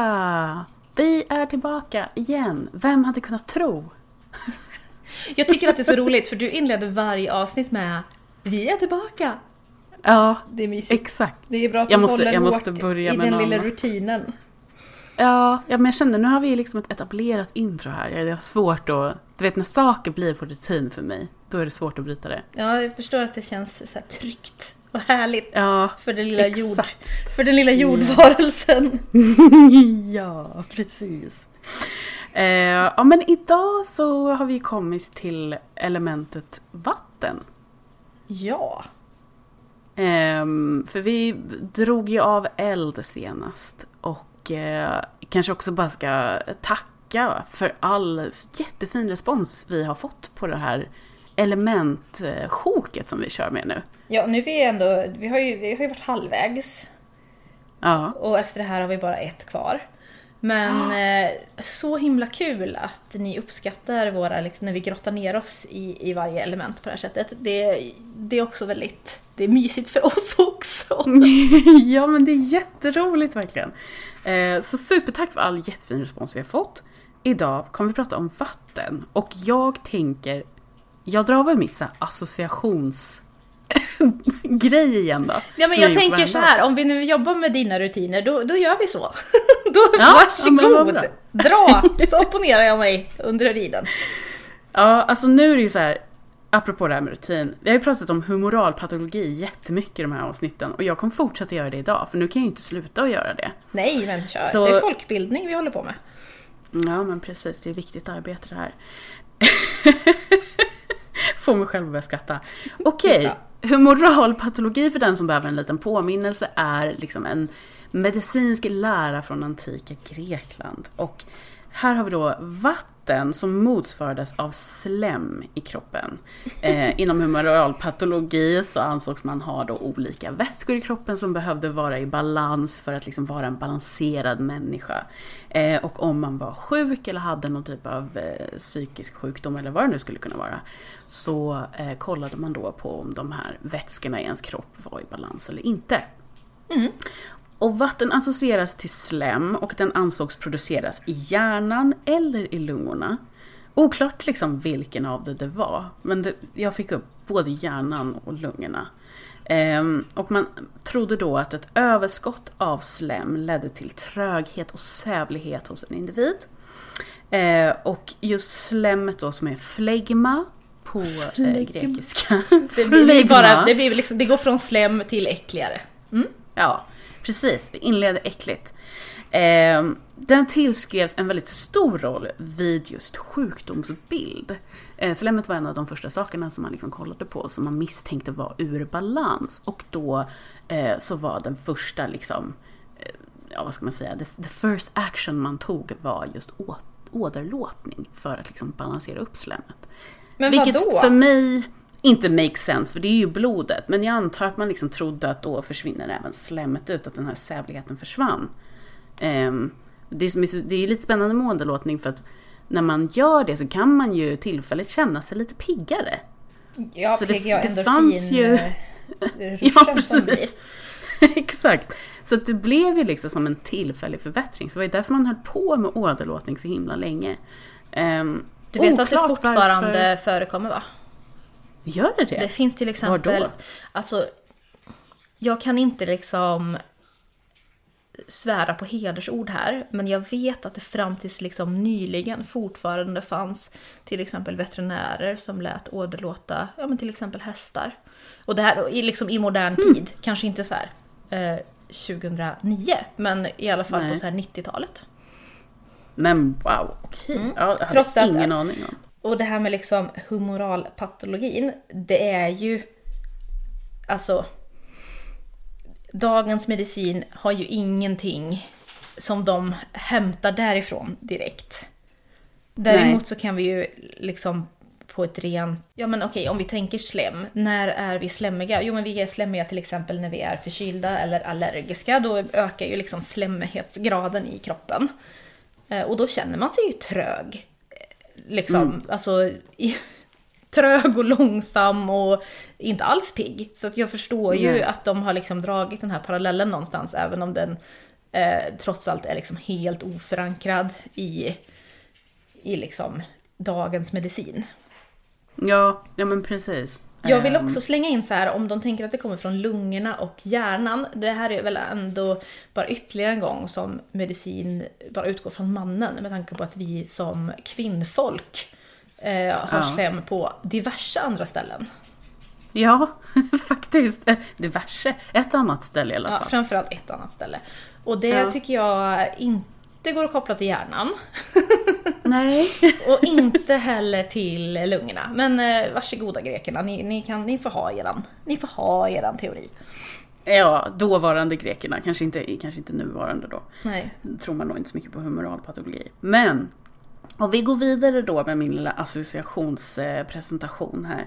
Lisa! Vi är tillbaka igen. Vem hade kunnat tro? Jag tycker att det är så roligt för du inleder varje avsnitt med Vi är tillbaka! Ja, Det är mysigt. exakt. Det är bra att Jag du måste- håller jag måste börja i med den lilla annat. rutinen. Ja, ja, men jag känner nu har vi liksom ett etablerat intro här. Jag har svårt att... Du vet när saker blir på rutin för mig, då är det svårt att bryta det. Ja, jag förstår att det känns så här tryggt och härligt Ja, för, den lilla exakt. jord, för den lilla jordvarelsen. ja, precis. Eh, ja, men idag så har vi kommit till elementet vatten. Ja. Ehm, för vi drog ju av eld senast och eh, kanske också bara ska tacka för all jättefin respons vi har fått på det här elementsjoket som vi kör med nu. Ja, nu är vi ändå, vi har ju, vi har ju varit halvvägs Ja, och efter det här har vi bara ett kvar. Men eh, så himla kul att ni uppskattar våra, liksom, när vi grottar ner oss i, i varje element på det här sättet. Det, det är också väldigt, det är mysigt för oss också. ja men det är jätteroligt verkligen. Eh, så supertack för all jättefin respons vi har fått. Idag kommer vi prata om vatten och jag tänker, jag drar väl mitt så associationsgrej igen då. Ja men jag gjort tänker så här, om vi nu jobbar med dina rutiner, då, då gör vi så. då, Ja, ja, varsågod! bra. Dra! Så opponerar jag mig under riden. Ja, alltså nu är det ju så här, apropå det här med rutin. Vi har ju pratat om humoralpatologi jättemycket i de här avsnitten och jag kommer fortsätta göra det idag för nu kan jag ju inte sluta att göra det. Nej men kör, Så- det är folkbildning vi håller på med. Ja, men precis. Det är viktigt arbete det här. Får mig själv att börja skratta. Okej, Ja. humoralpatologi för den som behöver en liten påminnelse är liksom en medicinsk lära från antika Grekland. Och här har vi då vatten som motsvarades av slem i kroppen. Eh, inom humoralpatologi så ansågs man ha då olika vätskor i kroppen som behövde vara i balans för att liksom vara en balanserad människa. Eh, och om man var sjuk eller hade någon typ av eh, psykisk sjukdom eller vad det nu skulle kunna vara så eh, kollade man då på om de här vätskorna i ens kropp var i balans eller inte. Mm. Och vatten associeras till slem och den ansågs produceras i hjärnan eller i lungorna. Oklart liksom vilken av det det var, men det, jag fick upp både hjärnan och lungorna. Ehm, och man trodde då att ett överskott av slem ledde till tröghet och sävlighet hos en individ. Eh, och just slemmet då som är flegma på eh, grekiska. Det, blir, bara, det, blir liksom, det går från slem till äckligare. Mm. Ja, precis. Vi inleder äckligt. Eh, den tillskrevs en väldigt stor roll vid just sjukdomsbild. Eh, slemmet var en av de första sakerna som man liksom kollade på som man misstänkte var ur balans. Och då eh, så var den första liksom, eh, ja vad ska man säga, the, the first action man tog var just åderlåtning för att liksom balansera upp slemmet. Men Vilket vadå? för mig inte makes sense, för det är ju blodet. Men jag antar att man liksom trodde att då försvinner även slemmet ut, att den här sävligheten försvann. Ehm, det, är, som det är lite spännande med åderlåtning för att när man gör det så kan man ju tillfälligt känna sig lite piggare. Ja, Så det- PGA det endorfin. fanns ju- eh, Ja, precis. Exakt. Så att det blev ju liksom som en tillfällig förbättring. Så det var ju därför man höll på med åderlåtning så himla länge. Ehm, Du vet att det fortfarande varför- förekommer va? Gör det det? Det finns till exempel, då? alltså jag kan inte liksom svära på hedersord här, men jag vet att det fram tills liksom nyligen fortfarande fanns till exempel veterinärer som lät åderlåta, ja men till exempel hästar. Och det här i, liksom i modern Hmm. tid, kanske inte så här eh, 2009, men i alla fall Nej. på så här 90-talet. Men wow, okej. Ja, jag hade Mm. Trots att- ingen aning om. Och det här med liksom humoralpatologin, det är ju... Alltså... Dagens medicin har ju ingenting som de hämtar därifrån direkt. Däremot Nej. så kan vi ju liksom på ett rent... Ja men okej, om vi tänker slem. När är vi slemmiga? Jo men vi är slemmiga till exempel när vi är förkylda eller allergiska. Då ökar ju liksom slemmighetsgraden i kroppen. Eh, Och då känner man sig ju trög. Liksom, alltså i, trög och långsam och inte alls pigg. Så att jag förstår ju Nej. att de har liksom dragit den här parallellen någonstans, även om den eh, trots allt är liksom helt oförankrad i, i liksom dagens medicin. Ja, ja men precis. Jag vill Ehm, också slänga in så här om de tänker att det kommer från lungorna och hjärnan. Det här är väl ändå bara ytterligare en gång som medicin bara utgår från mannen med tanke på att vi som kvinnfolk eh, har Ja. slem på diverse andra ställen. Ja, faktiskt. Eh, Diverse. Ett annat ställe i alla Ja, fall. framförallt ett annat ställe. Och det Ja. tycker jag inte går att koppla till hjärnan. Nej. Och inte heller till lungorna. Men eh, varsågoda grekerna, ni, ni, kan, ni, får ha eran, ni får ha eran teori. Ja, dåvarande grekerna. Kanske inte, kanske inte nuvarande då. Nej. tror man nog inte så mycket på humoralpatologi. Men om vi går vidare då med min lilla associationspresentation här.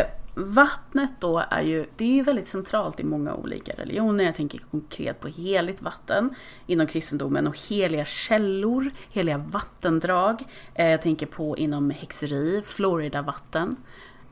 Eh, vattnet då är ju, det är ju väldigt centralt i många olika religioner. Jag tänker konkret på heligt vatten inom kristendomen och heliga källor, heliga vattendrag. Eh, jag tänker på inom häxeri, Floridavatten.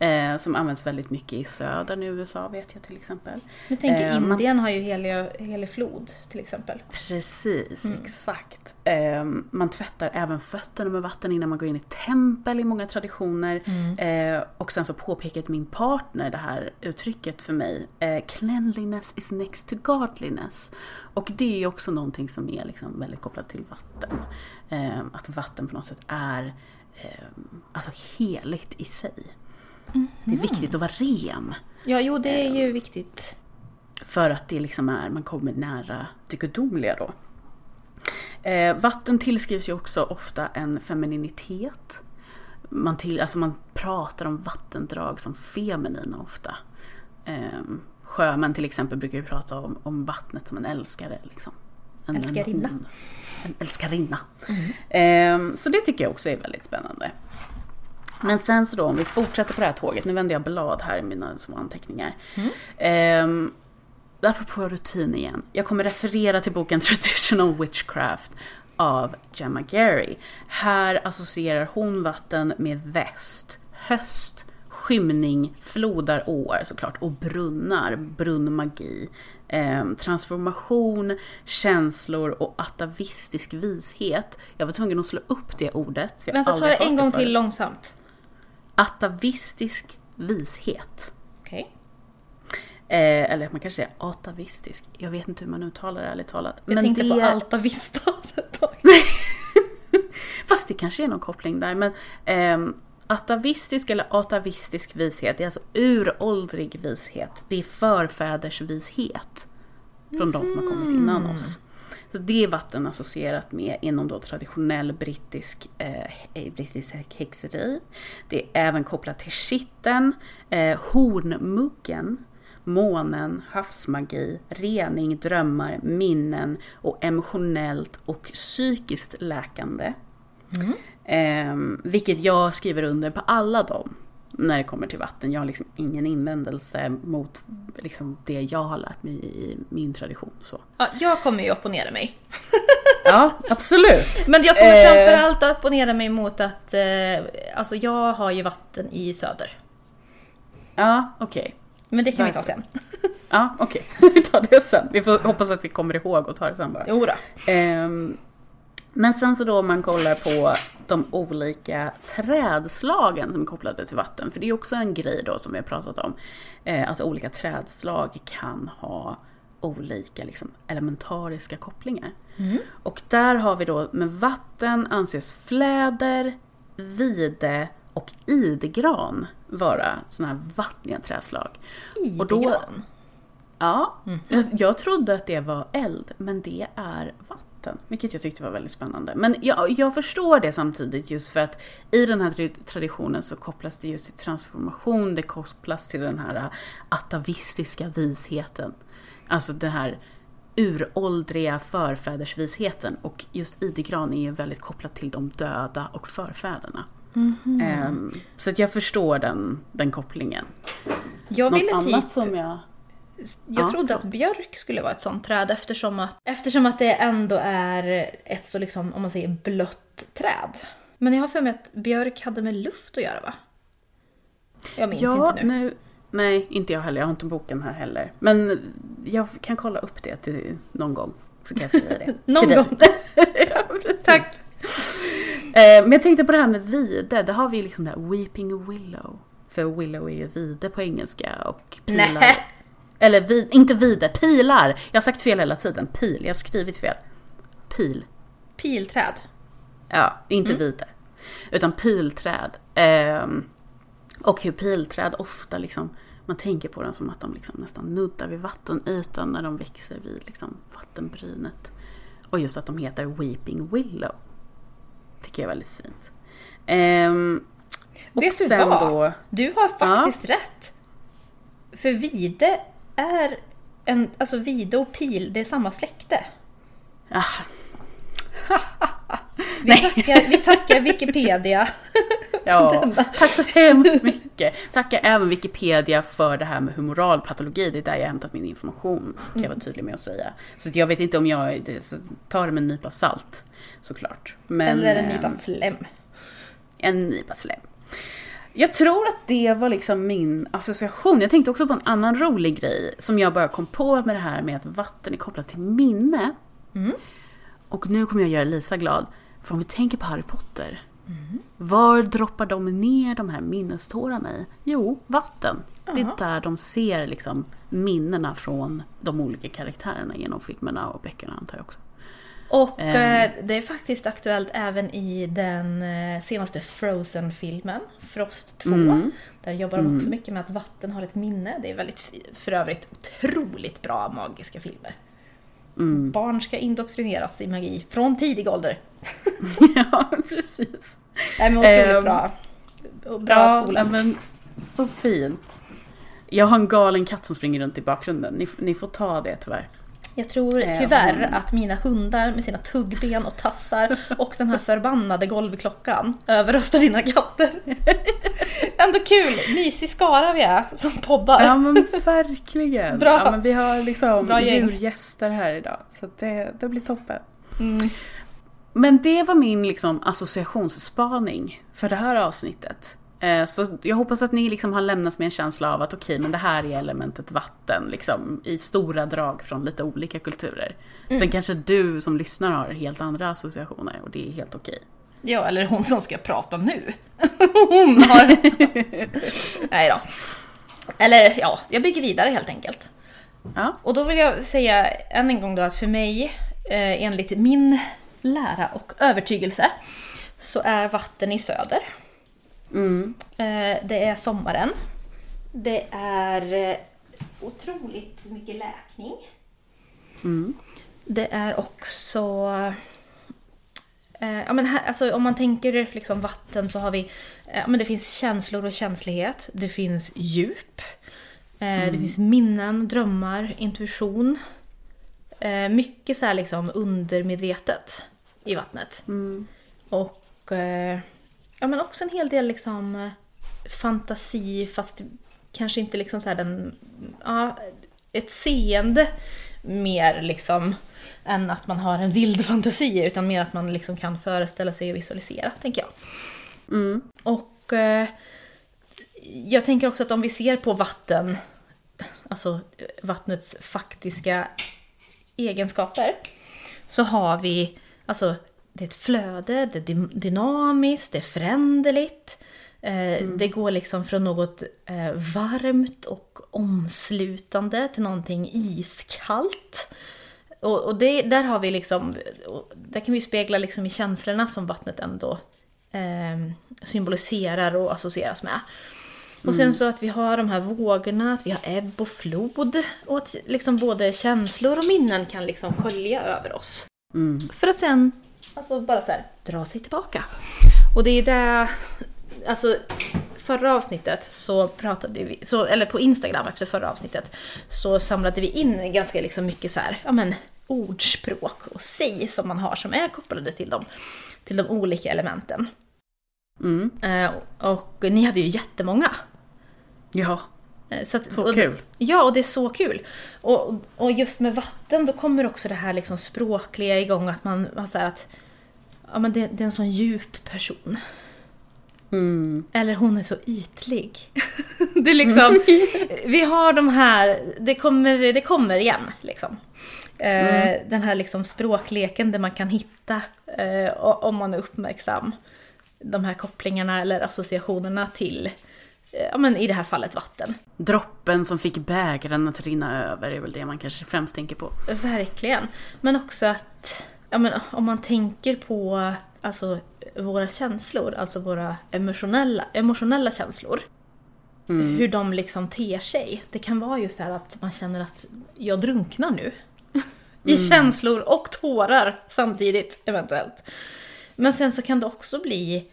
Eh, som används väldigt mycket i södern i USA vet jag till exempel. Jag tänker Eh, man- Indien har ju helig, helig flod till exempel. Precis, exakt. Ehm, man tvättar även fötterna med vatten innan man går in i tempel i många traditioner. Eh, och sen så påpekade min partner det här uttrycket för mig. Eh, Cleanliness is next to godliness. Och det är ju också någonting som är liksom väldigt kopplat till vatten. Ehm, att vatten på något sätt är ehm, alltså heligt i sig. Det är viktigt att vara ren. Ja, jo det är ju viktigt. För att det liksom är, man kommer nära det gudomliga då. Eh, vatten tillskrivs ju också ofta en femininitet. Man, till, alltså man pratar om vattendrag som feminina ofta. Eh, sjömän till exempel brukar ju prata om, om vattnet som en älskare. Liksom. En, Älskarinna. En, älskarinna. Eh, så det tycker jag också är väldigt spännande. Men sen så då om vi fortsätter på det här tåget, nu vänder jag blad här i mina små anteckningar. Mm. apropå rutin igen, jag kommer referera till boken Traditional Witchcraft av Gemma Gary. Här associerar hon vatten med väst, höst, skymning, flodar, åar såklart och brunnar, brunnmagi, eh, transformation, känslor och atavistisk vishet. Jag var tvungen att slå upp det ordet. för jag Vänta, ta det en gång till långsamt. Atavistisk vishet. Okej. Eh, eller man kanske säger atavistisk. Jag vet inte hur man uttalar det ärligt talat. Jag tänkte på Alta Vista ett tag. Fast det kanske är någon koppling där. Men ehm, atavistisk eller atavistisk vishet, det är alltså uråldrig vishet. Det är förfäders vishet. Från de som har kommit innan oss. Så det är vatten associerat med inom då traditionell brittisk, eh, brittisk häxeri. Det är även kopplat till kitteln, eh, hornmuggen, månen, havsmagi, rening, drömmar, minnen och emotionellt och psykiskt läkande. Ehm, vilket jag skriver under på alla dem när det kommer till vatten. Jag har liksom ingen invändelse mot liksom, det jag har lärt mig i min tradition. Så. Ja, jag kommer ju opponera mig. Ja, absolut. Men jag kommer Eh. framförallt att opponera mig mot att, eh, alltså jag har ju vatten i söder. Ja, okej. Men det kan vi ta Varför? sen. Ja, okej. vi tar det sen. Vi får hoppas att vi kommer ihåg och tar det sen bara. Jo då. Ehm, men sen så då om man kollar på de olika trädslagen som är kopplade till vatten, för det är också en grej då som vi har pratat om, eh, att olika trädslag kan ha olika liksom, elementariska kopplingar. Och där har vi då med vatten anses fläder, vide och idegran vara sådana här vattniga trädslag. Och då- Idegran. Ja, jag, jag trodde att det var eld, men det är vatten. Vilket jag tyckte var väldigt spännande. Men jag, jag förstår det samtidigt just för att i den här tra- traditionen så kopplas det just till transformation, det kopplas till den här atavistiska visheten. Alltså det här uråldriga förfädersvisheten. Och just idegran är ju väldigt kopplat till de döda och förfäderna. Ehm, så att jag förstår den, den kopplingen. Jag Något annat typ som jag... Jag Ja, trodde att björk skulle vara ett sånt träd eftersom att, eftersom att det ändå är ett så liksom, om man säger blött träd. Men jag har för mig att björk hade med luft att göra va? Jag minns Ja, inte nu. nu. Nej, inte jag heller. Jag har inte boken här heller. Men jag kan kolla upp det till någon gång. Så kan jag säga det. Någon gång. Tack. Eh, men jag tänkte på det här med vide. Där har vi liksom det här weeping willow. För willow är ju vide på engelska och pilar. Eller vid, inte vide, pilar. Jag har sagt fel hela tiden. Pil, jag har skrivit fel. Pil. Pilträd. Ja, inte vide. Utan pilträd. Ehm, och hur pilträd ofta liksom, man tänker på dem som att de liksom nästan nuddar vid vattenytan när de växer vid liksom vattenbrynet. Och just att de heter Weeping Willow. Tycker jag är väldigt fint. Ehm, och Vet du vad? då... Du har faktiskt rätt. För vide är en, alltså vide och pil, det är samma släkte. Ah, Vi tackar, vi tackar Wikipedia. Ja, tack så hemskt mycket. Tackar även Wikipedia för det här med humoralpatologi. Det är där jag hämtat min information, kan jag vara tydlig med att säga. Så jag vet inte om jag tar det med en nypa salt, såklart. Men, Eller en nypa ehm, slem. en nypa slem. Jag tror att det var liksom min association. Jag tänkte också på en annan rolig grej som jag bara kom på med det här med att vatten är kopplat till minne. Och nu kommer jag göra Lisa glad. För om vi tänker på Harry Potter. Var droppar de ner de här minnestårarna i? Jo, vatten. Det är där de ser liksom minnena från de olika karaktärerna genom filmerna och böckerna antar jag också. Och Ehm. eh, det är faktiskt aktuellt även i den eh, senaste Frozen-filmen, Frost 2. Mm. Där jobbar de också mycket med att vatten har ett minne. Det är väldigt, för övrigt otroligt bra magiska filmer. Mm. Barn ska indoktrineras i magi från tidig ålder. ja, precis. Nej men otroligt Ehm, bra. Bra ja, skola. men så fint. Jag har en galen katt som springer runt i bakgrunden. Ni, ni får ta det tyvärr. Jag tror Ehm. tyvärr att mina hundar med sina tuggben och tassar och den här förbannade golvklockan överröstar dina katter. Ändå kul! Mysig skara vi är som poddar. Ja men verkligen. Bra. Ja, men vi har liksom Bra gäng. djurgäster här idag. Så det, det blir toppen. Mm. Men det var min liksom associationsspaning för det här avsnittet. Eh, Så jag hoppas att ni liksom har lämnats med en känsla av att okej, men det här är elementet vatten liksom, i stora drag från lite olika kulturer. Sen kanske du som lyssnar har helt andra associationer och det är helt okej. Ja, eller hon som ska prata nu. Hon har... Nej då. Eller ja, jag bygger vidare helt enkelt. Ja. Och då vill jag säga än en gång då att för mig, eh, enligt min lära och övertygelse, så är vatten i söder. Mm. Eh, det är sommaren. Det är eh, otroligt mycket läkning. Mm. Det är också... Eh, ja, men här, alltså, om man tänker liksom vatten så har vi... Eh, men det finns känslor och känslighet. Det finns djup. Eh, Det finns minnen, drömmar, intuition. Mycket så här liksom undermedvetet i vattnet. Mm. Och ja, men också en hel del liksom eh, fantasi fast kanske inte liksom så här den... Ja, ett seende mer liksom än att man har en vild fantasi utan mer att man liksom kan föreställa sig och visualisera, tänker jag. Mm. Och eh, jag tänker också att om vi ser på vatten, alltså eh, vattnets faktiska egenskaper, så har vi, alltså det är ett flöde, det är dy- dynamiskt, det är föränderligt. Eh, Det går liksom från något eh, varmt och omslutande till någonting iskallt. Och, och det, där har vi liksom, där kan vi spegla liksom i känslorna som vattnet ändå eh, symboliserar och associeras med. Och sen så att vi har de här vågorna, att vi har ebb och flod. Och att liksom både känslor och minnen kan liksom skölja över oss. Mm. För att sen alltså bara så här, dra sig tillbaka. Och det är det, alltså förra avsnittet så pratade vi, så, eller på Instagram efter förra avsnittet, så samlade vi in ganska liksom mycket så här, ja men ordspråk och säg som man har som är kopplade till dem, till de olika elementen. Mm. Eh, och ni hade ju jättemånga. Ja, Så, att, så och, kul. Ja, och det är så kul. Och, och just med vatten, då kommer också det här liksom språkliga igång, att man har så här att ja, men det, det är en sån djup person. Mm. Eller hon är så ytlig. det är liksom, vi har de här, det kommer, det kommer igen liksom. Eh, Mm. Den här liksom språkleken där man kan hitta, eh, om man är uppmärksam, de här kopplingarna eller associationerna till, eh, ja men i det här fallet vatten. Droppen som fick bägaren att rinna över är väl det man kanske främst tänker på. Verkligen. Men också att, ja men om man tänker på alltså, våra känslor, alltså våra emotionella, emotionella känslor. Hur de liksom ter sig. Det kan vara just det här att man känner att jag drunknar nu. I känslor och tårar samtidigt eventuellt. Men sen så kan det också bli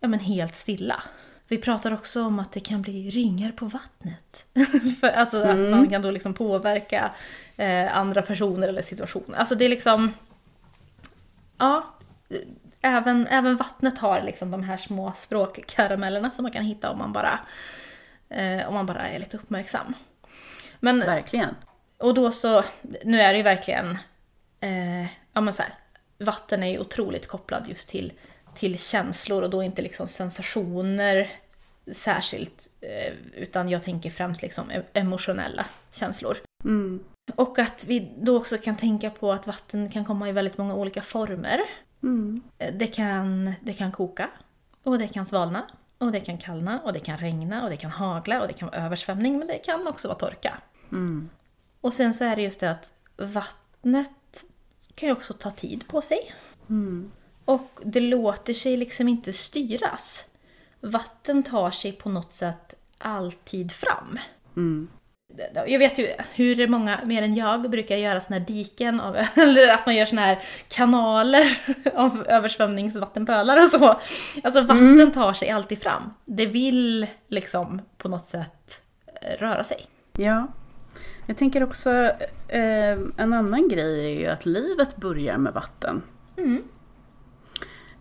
ja, men helt stilla. Vi pratar också om att det kan bli ringar på vattnet. För, alltså att man kan då liksom påverka eh, andra personer eller situationer. Alltså det är liksom... Ja, även, även vattnet har liksom de här små språkkaramellerna som man kan hitta om man bara, eh, om man bara är lite uppmärksam. Men Verkligen. och då så, nu är det ju verkligen, eh, ja men så här, vatten är ju otroligt kopplad just till, till känslor och då inte liksom sensationer särskilt, eh, utan jag tänker främst liksom emotionella känslor. Mm. Och att vi då också kan tänka på att vatten kan komma i väldigt många olika former. Mm. Eh, Det kan, det kan koka, och det kan svalna, och det kan kallna, och det kan regna, och det kan hagla, och det kan vara översvämning, men det kan också vara torka. Mm. Och sen så är det just det att vattnet kan ju också ta tid på sig. Mm. Och det låter sig liksom inte styras. Vatten tar sig på något sätt alltid fram. Mm. Jag vet ju hur många mer än jag brukar göra såna här diken, av, eller att man gör såna här kanaler av översvämningsvattenpölar och så. Alltså vatten tar sig alltid fram. Det vill liksom på något sätt eh, röra sig. Ja. Jag tänker också, eh, en annan grej är ju att livet börjar med vatten. Mm.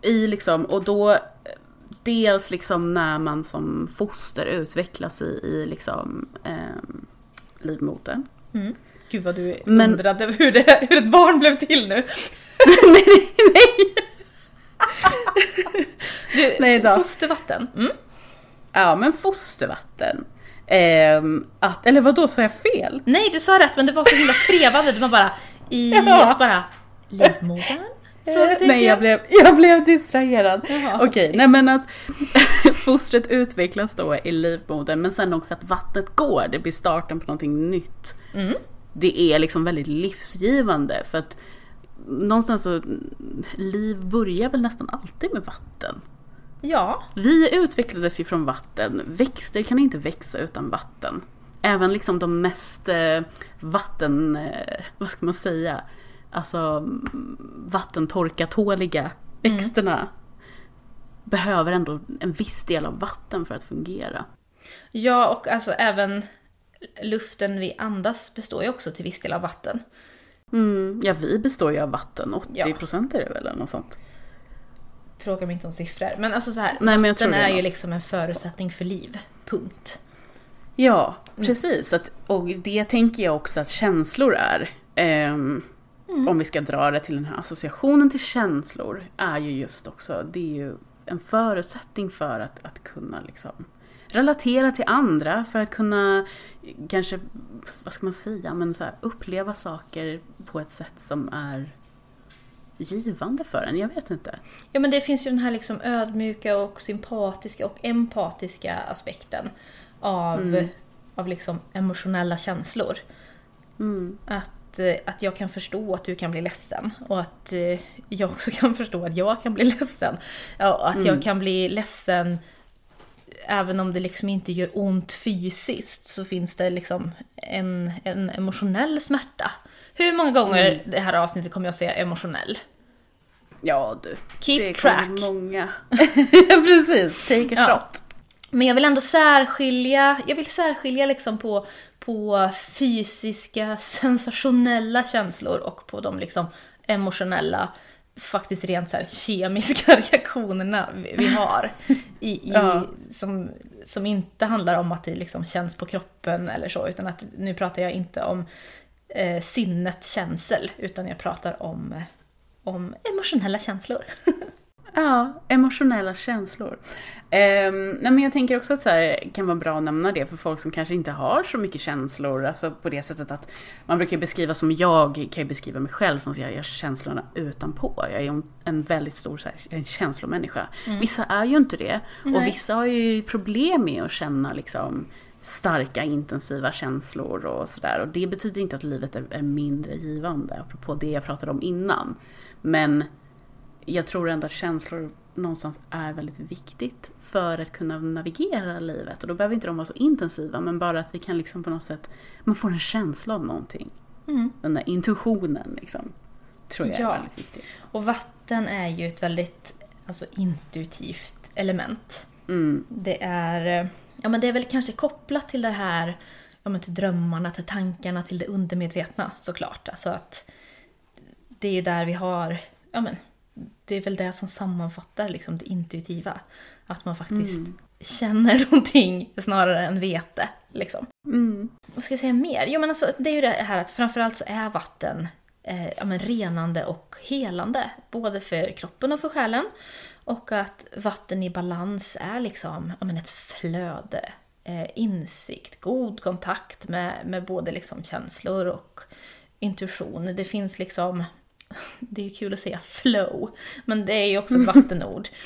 I liksom, och då dels liksom när man som foster utvecklas i, i liksom eh, livmodern. Mm. Gud vad du Men- undrade hur, det, hur ett barn blev till nu. nej, nej! Du, Nej då. fostervatten. Mm. Ja, men fostervatten. Ehm, att, eller vad då sa jag fel? Nej, du sa rätt men det var så himla trevande. Var bara i... Ja. Bara... Livmodern? Frågetecken. Nej, jag blev, jag blev distraherad. Jaha, Okej, okej. nej men att fostret utvecklas då i livmodern men sen också att vattnet går, det blir starten på någonting nytt. Mm. Det är liksom väldigt livsgivande för att någonstans så, liv börjar väl nästan alltid med vatten. Ja. Vi utvecklades ju från vatten, växter kan inte växa utan vatten. Även liksom de mest eh, vatten, eh, vad ska man säga, alltså mm, vattentorkatåliga växterna behöver ändå en viss del av vatten för att fungera. Ja, och alltså även luften vi andas består ju också till viss del av vatten. Mm, ja, vi består ju av vatten, 80% Ja. är det väl eller något sånt. Fråga mig inte om siffror. Men alltså så här, Nej, men vatten är är ju liksom en förutsättning för liv. Punkt. Ja, precis. Att, och det tänker jag också att känslor är. Ehm, Om vi ska dra det till den här associationen till känslor, är ju just också, det är ju en förutsättning för att, att kunna liksom relatera till andra, för att kunna kanske, vad ska man säga, men så här, uppleva saker på ett sätt som är givande för en. Jag vet inte. Ja men det finns ju den här liksom ödmjuka och sympatiska och empatiska aspekten av, Mm. av liksom emotionella känslor. Mm. Att, eh, att jag kan förstå att du kan bli ledsen och att eh, jag också kan förstå att jag kan bli ledsen. Ja, och att Mm. jag kan bli ledsen även om det liksom inte gör ont fysiskt så finns det liksom en, en emotionell smärta. Hur många gånger Mm. det här avsnittet kommer jag säga emotionell? Ja du, Keep det track. många. Precis, take a Ja. shot. Men jag vill ändå särskilja, jag vill särskilja liksom på, på fysiska, sensationella känslor och på de liksom emotionella, faktiskt rent så kemiska reaktionerna vi, vi har. I, i, Ja. som, som inte handlar om att det liksom känns på kroppen eller så, utan att nu pratar jag inte om eh, sinnet känsel, utan jag pratar om, eh, om emotionella känslor. Ja, emotionella känslor. Um, nej men jag tänker också att det kan vara bra att nämna det för folk som kanske inte har så mycket känslor. Alltså på det sättet att man brukar beskriva som jag kan ju beskriva mig själv som att jag gör känslorna utanpå. Jag är en väldigt stor så här, en känslomänniska. Mm. Vissa är ju inte det. Nej. Och vissa har ju problem med att känna liksom starka intensiva känslor och sådär. Och det betyder inte att livet är, är mindre givande, apropå det jag pratade om innan. Men jag tror ändå att känslor någonstans är väldigt viktigt för att kunna navigera livet. Och då behöver inte de vara så intensiva, men bara att vi kan liksom på något sätt, man får en känsla av någonting. Mm. Den där intuitionen liksom, tror jag ja. är väldigt viktig. Och vatten är ju ett väldigt alltså, intuitivt element. Mm. Det är, ja men det är väl kanske kopplat till det här, ja men till drömmarna, till tankarna, till det undermedvetna såklart. Alltså att det är ju där vi har, ja men det är väl det som sammanfattar liksom det intuitiva. Att man faktiskt mm. känner någonting snarare än vet det. Liksom. Mm. Vad ska jag säga mer? Jo men alltså det är ju det här att framförallt så är vatten eh, ja, men renande och helande. Både för kroppen och för själen. Och att vatten i balans är liksom ja, men ett flöde. Eh, insikt, god kontakt med, med både liksom känslor och intuition. Det finns liksom det är ju kul att säga flow, men det är ju också ett vattenord.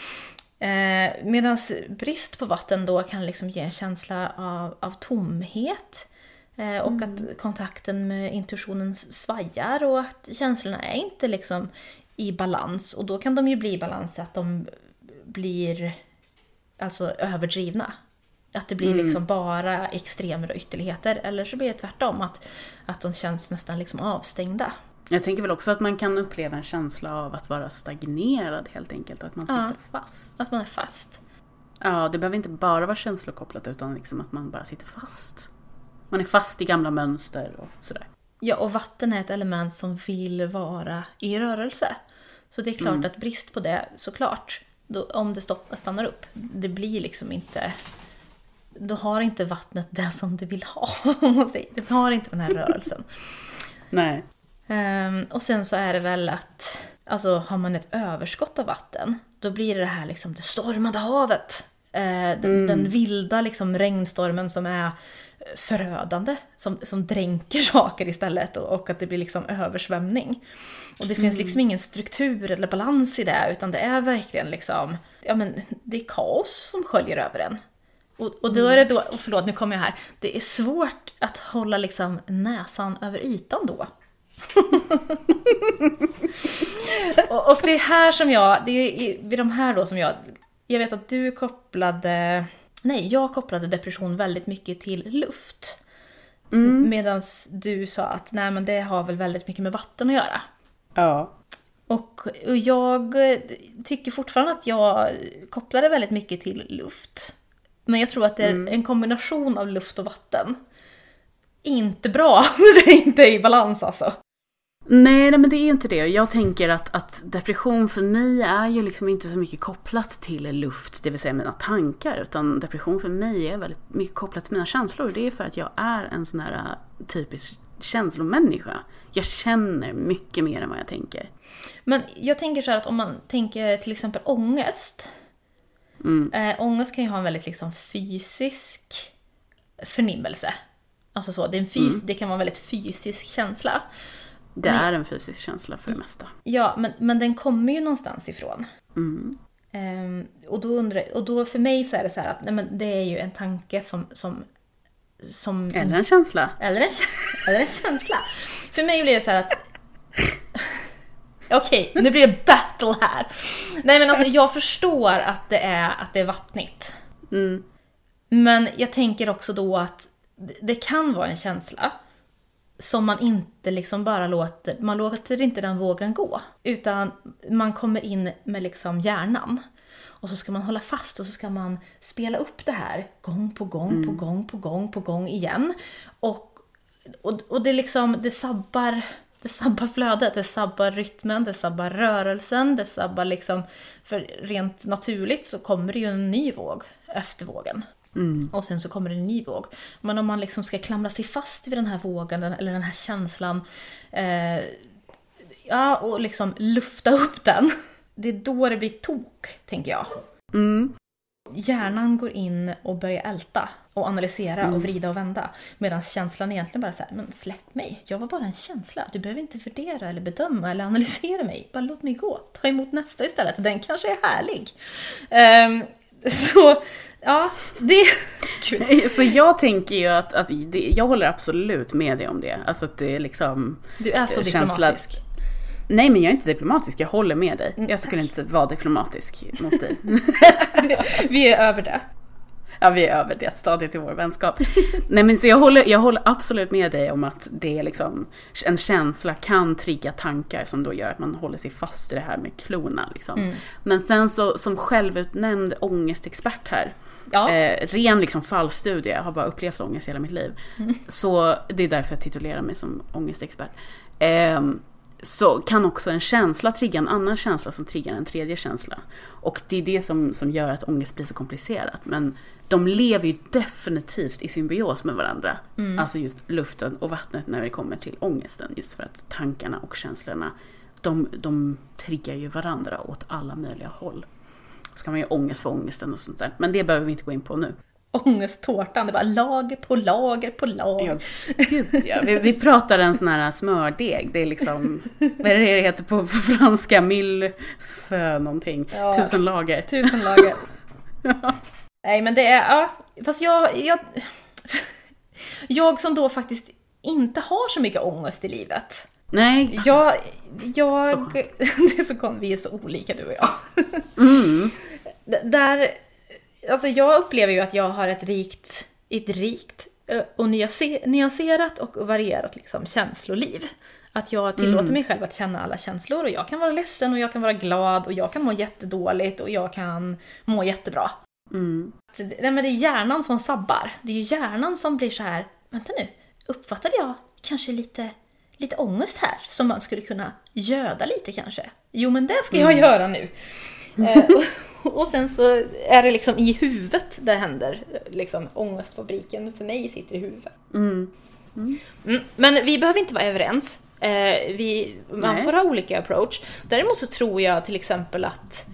Eh, Medan brist på vatten då kan liksom ge en känsla av, av tomhet. Eh, och mm. att kontakten med intuitionen svajar och att känslorna är inte liksom i balans. Och då kan de ju bli i balans att de blir alltså överdrivna. Att det blir mm. liksom bara extremer och ytterligheter. Eller så blir det tvärtom, att, att de känns nästan liksom avstängda. Jag tänker väl också att man kan uppleva en känsla av att vara stagnerad helt enkelt. Att man sitter ja, fast. Att man är fast. Ja, det behöver inte bara vara känslokopplat utan liksom att man bara sitter fast. Man är fast i gamla mönster och sådär. Ja, och vatten är ett element som vill vara i rörelse. Så det är klart mm. att brist på det, såklart, då, om det stopp, stannar upp, det blir liksom inte... Då har inte vattnet det som det vill ha, om man säger. Det har inte den här rörelsen. Nej. Um, och sen så är det väl att, alltså har man ett överskott av vatten, då blir det det här liksom det stormade havet. Uh, den, mm. den, vilda liksom regnstormen som är förödande, som, som dränker saker istället och, och att det blir liksom översvämning. Och det finns mm. liksom ingen struktur eller balans i det, utan det är verkligen liksom, ja men det är kaos som sköljer över en. Och, och då är det då, förlåt nu kommer jag här, det är svårt att hålla liksom näsan över ytan då och, och, det är här som jag, det är vid de här då som jag, jag vet att du kopplade, nej jag kopplade depression väldigt mycket till luft. Mm. Medan du sa att nej men det har väl väldigt mycket med vatten att göra. Ja. Och, och jag tycker fortfarande att jag kopplade väldigt mycket till luft. Men jag tror att det är mm. en kombination av luft och vatten. Inte bra när det inte är i balans alltså. Nej, nej, men det är ju inte det. Jag tänker att, att depression för mig är ju liksom inte så mycket kopplat till luft, det vill säga mina tankar. Utan depression för mig är väldigt mycket kopplat till mina känslor. Det är för att jag är en sån här äh, typisk känslomänniska. Jag känner mycket mer än vad jag tänker. Men jag tänker så här att om man tänker till exempel ångest. Mm. Äh, ångest kan ju ha en väldigt liksom fysisk förnimmelse. Alltså så, det, fys mm. det kan vara en väldigt fysisk känsla. Det men, är en fysisk känsla för det mesta. Ja, men, men den kommer ju någonstans ifrån. Mm. Um, och, då undrar, och då för mig så är det så att nej, men det är ju en tanke som... som, som eller en känsla. Eller en, eller en känsla. För mig blir det så att... Okej, okay, nu blir det battle här. Nej men alltså jag förstår att det är, att det är vattnigt. Mm. Men jag tänker också då att det kan vara en känsla som man inte liksom bara låter, man låter inte den vågen gå. Utan man kommer in med liksom hjärnan. Och så ska man hålla fast och så ska man spela upp det här gång på gång mm. på gång på gång på gång igen. Och, och, och det liksom, det sabbar, det sabbar flödet, det sabbar rytmen, det sabbar rörelsen, det sabbar liksom, för rent naturligt så kommer det ju en ny våg efter vågen. Mm. Och sen så kommer det en ny våg. Men om man liksom ska klamra sig fast vid den här vågen, eller den här känslan, eh, ja, och liksom lufta upp den. det är då det blir tok, tänker jag. Mm. Hjärnan går in och börjar älta och analysera och vrida och vända. Medan känslan egentligen bara säger men släpp mig. Jag var bara en känsla. Du behöver inte värdera eller bedöma eller analysera mig. Bara låt mig gå. Ta emot nästa istället. Den kanske är härlig. Ehm, så, ja, det... Gud. Så jag tänker ju att, att det, jag håller absolut med dig om det. Alltså att det är liksom... Du är så Känsla- diplomatisk. Nej men jag är inte diplomatisk, jag håller med dig. Mm, Jag skulle inte vara diplomatisk mot dig. Vi är över det. Ja, vi är över det stadiet i vår vänskap. Nej men så jag håller, jag håller absolut med dig om att det är liksom, en känsla kan trigga tankar som då gör att man håller sig fast i det här med klorna. Liksom. Mm. Men sen så som självutnämnd ångestexpert här, Ja. eh, ren liksom fallstudie, jag har bara upplevt ångest hela mitt liv. Mm. Så det är därför jag titulerar mig som ångestexpert. Ehm, så kan också en känsla trigga en annan känsla som triggar en tredje känsla. Och det är det som, som gör att ångest blir så komplicerat. Men de lever ju definitivt i symbios med varandra. Alltså just luften och vattnet när det kommer till ångesten. Just för att tankarna och känslorna, de, de triggar ju varandra åt alla möjliga håll. Så kan man ju ångest för ångesten och sånt där. Men det behöver vi inte gå in på nu. Ångesttårtan, det var lager på lager på lager. Ja, gud ja. Vi, vi pratar en sån här smördeg. Det är liksom, vad är det det heter på, på franska? Millefö någonting. Ja. Tusen lager. Tusen lager. Nej men det är, ja, fast jag, jag... Jag som då faktiskt inte har så mycket ångest i livet. Nej, alltså, Jag, jag, Så det är så konstigt, vi är så olika du och jag. mm, Där, alltså jag upplever ju att jag har ett rikt, ett rikt eh, och nyanse- nyanserat och varierat liksom känsloliv. Att jag tillåter mig själv att känna alla känslor och jag kan vara ledsen och jag kan vara glad och jag kan må jättedåligt och jag kan må jättebra. mm. Det, men det är hjärnan som sabbar. Det är ju hjärnan som blir så här. vänta nu, uppfattade jag kanske lite, lite ångest här som man skulle kunna göda lite kanske? Jo men det ska jag göra nu. eh, och, och sen så är det liksom i huvudet det händer. Liksom ångestfabriken för mig sitter i huvudet. Mm. Mm, men vi behöver inte vara överens. Eh, vi, man Nej. får ha olika approach. Däremot så tror jag till exempel att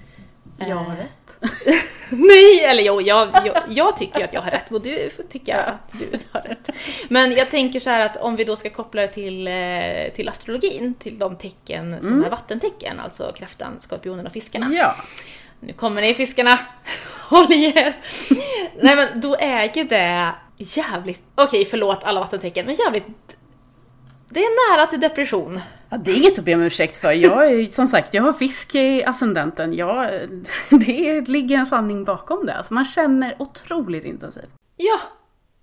Jag har Eh, rätt. Nej, eller jo, jag, jag, jag tycker att jag har rätt och du får tycka att du har rätt. Men jag tänker så här att om vi då ska koppla det till, eh, till astrologin, till de tecken som är vattentecken, alltså kräftan, skorpionen och fiskarna. Ja. Nu kommer ni fiskarna! Håll i er! Nej men då är ju det jävligt, okej förlåt alla vattentecken, men jävligt... Det är nära till depression. ja. Det är inget att be om ursäkt för. Jag är, som sagt, jag har fisk i ascendenten. Jag, det ligger en sanning bakom det. Alltså man känner otroligt intensivt. Ja!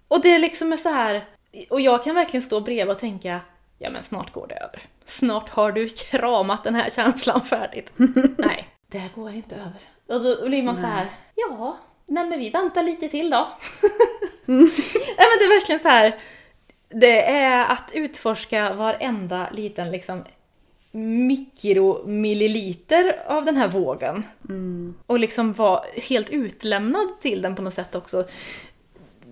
Och det är liksom är så här. Och jag kan verkligen stå bredvid och tänka, ja men snart går det över. Snart har du kramat den här känslan färdigt. nej, det här går inte över. Och då blir man så här, ja, nej men vi väntar lite till då. nej men det är verkligen så här. Det är att utforska varenda liten liksom mikromilliliter av den här vågen. Och liksom vara helt utlämnad till den på något sätt också.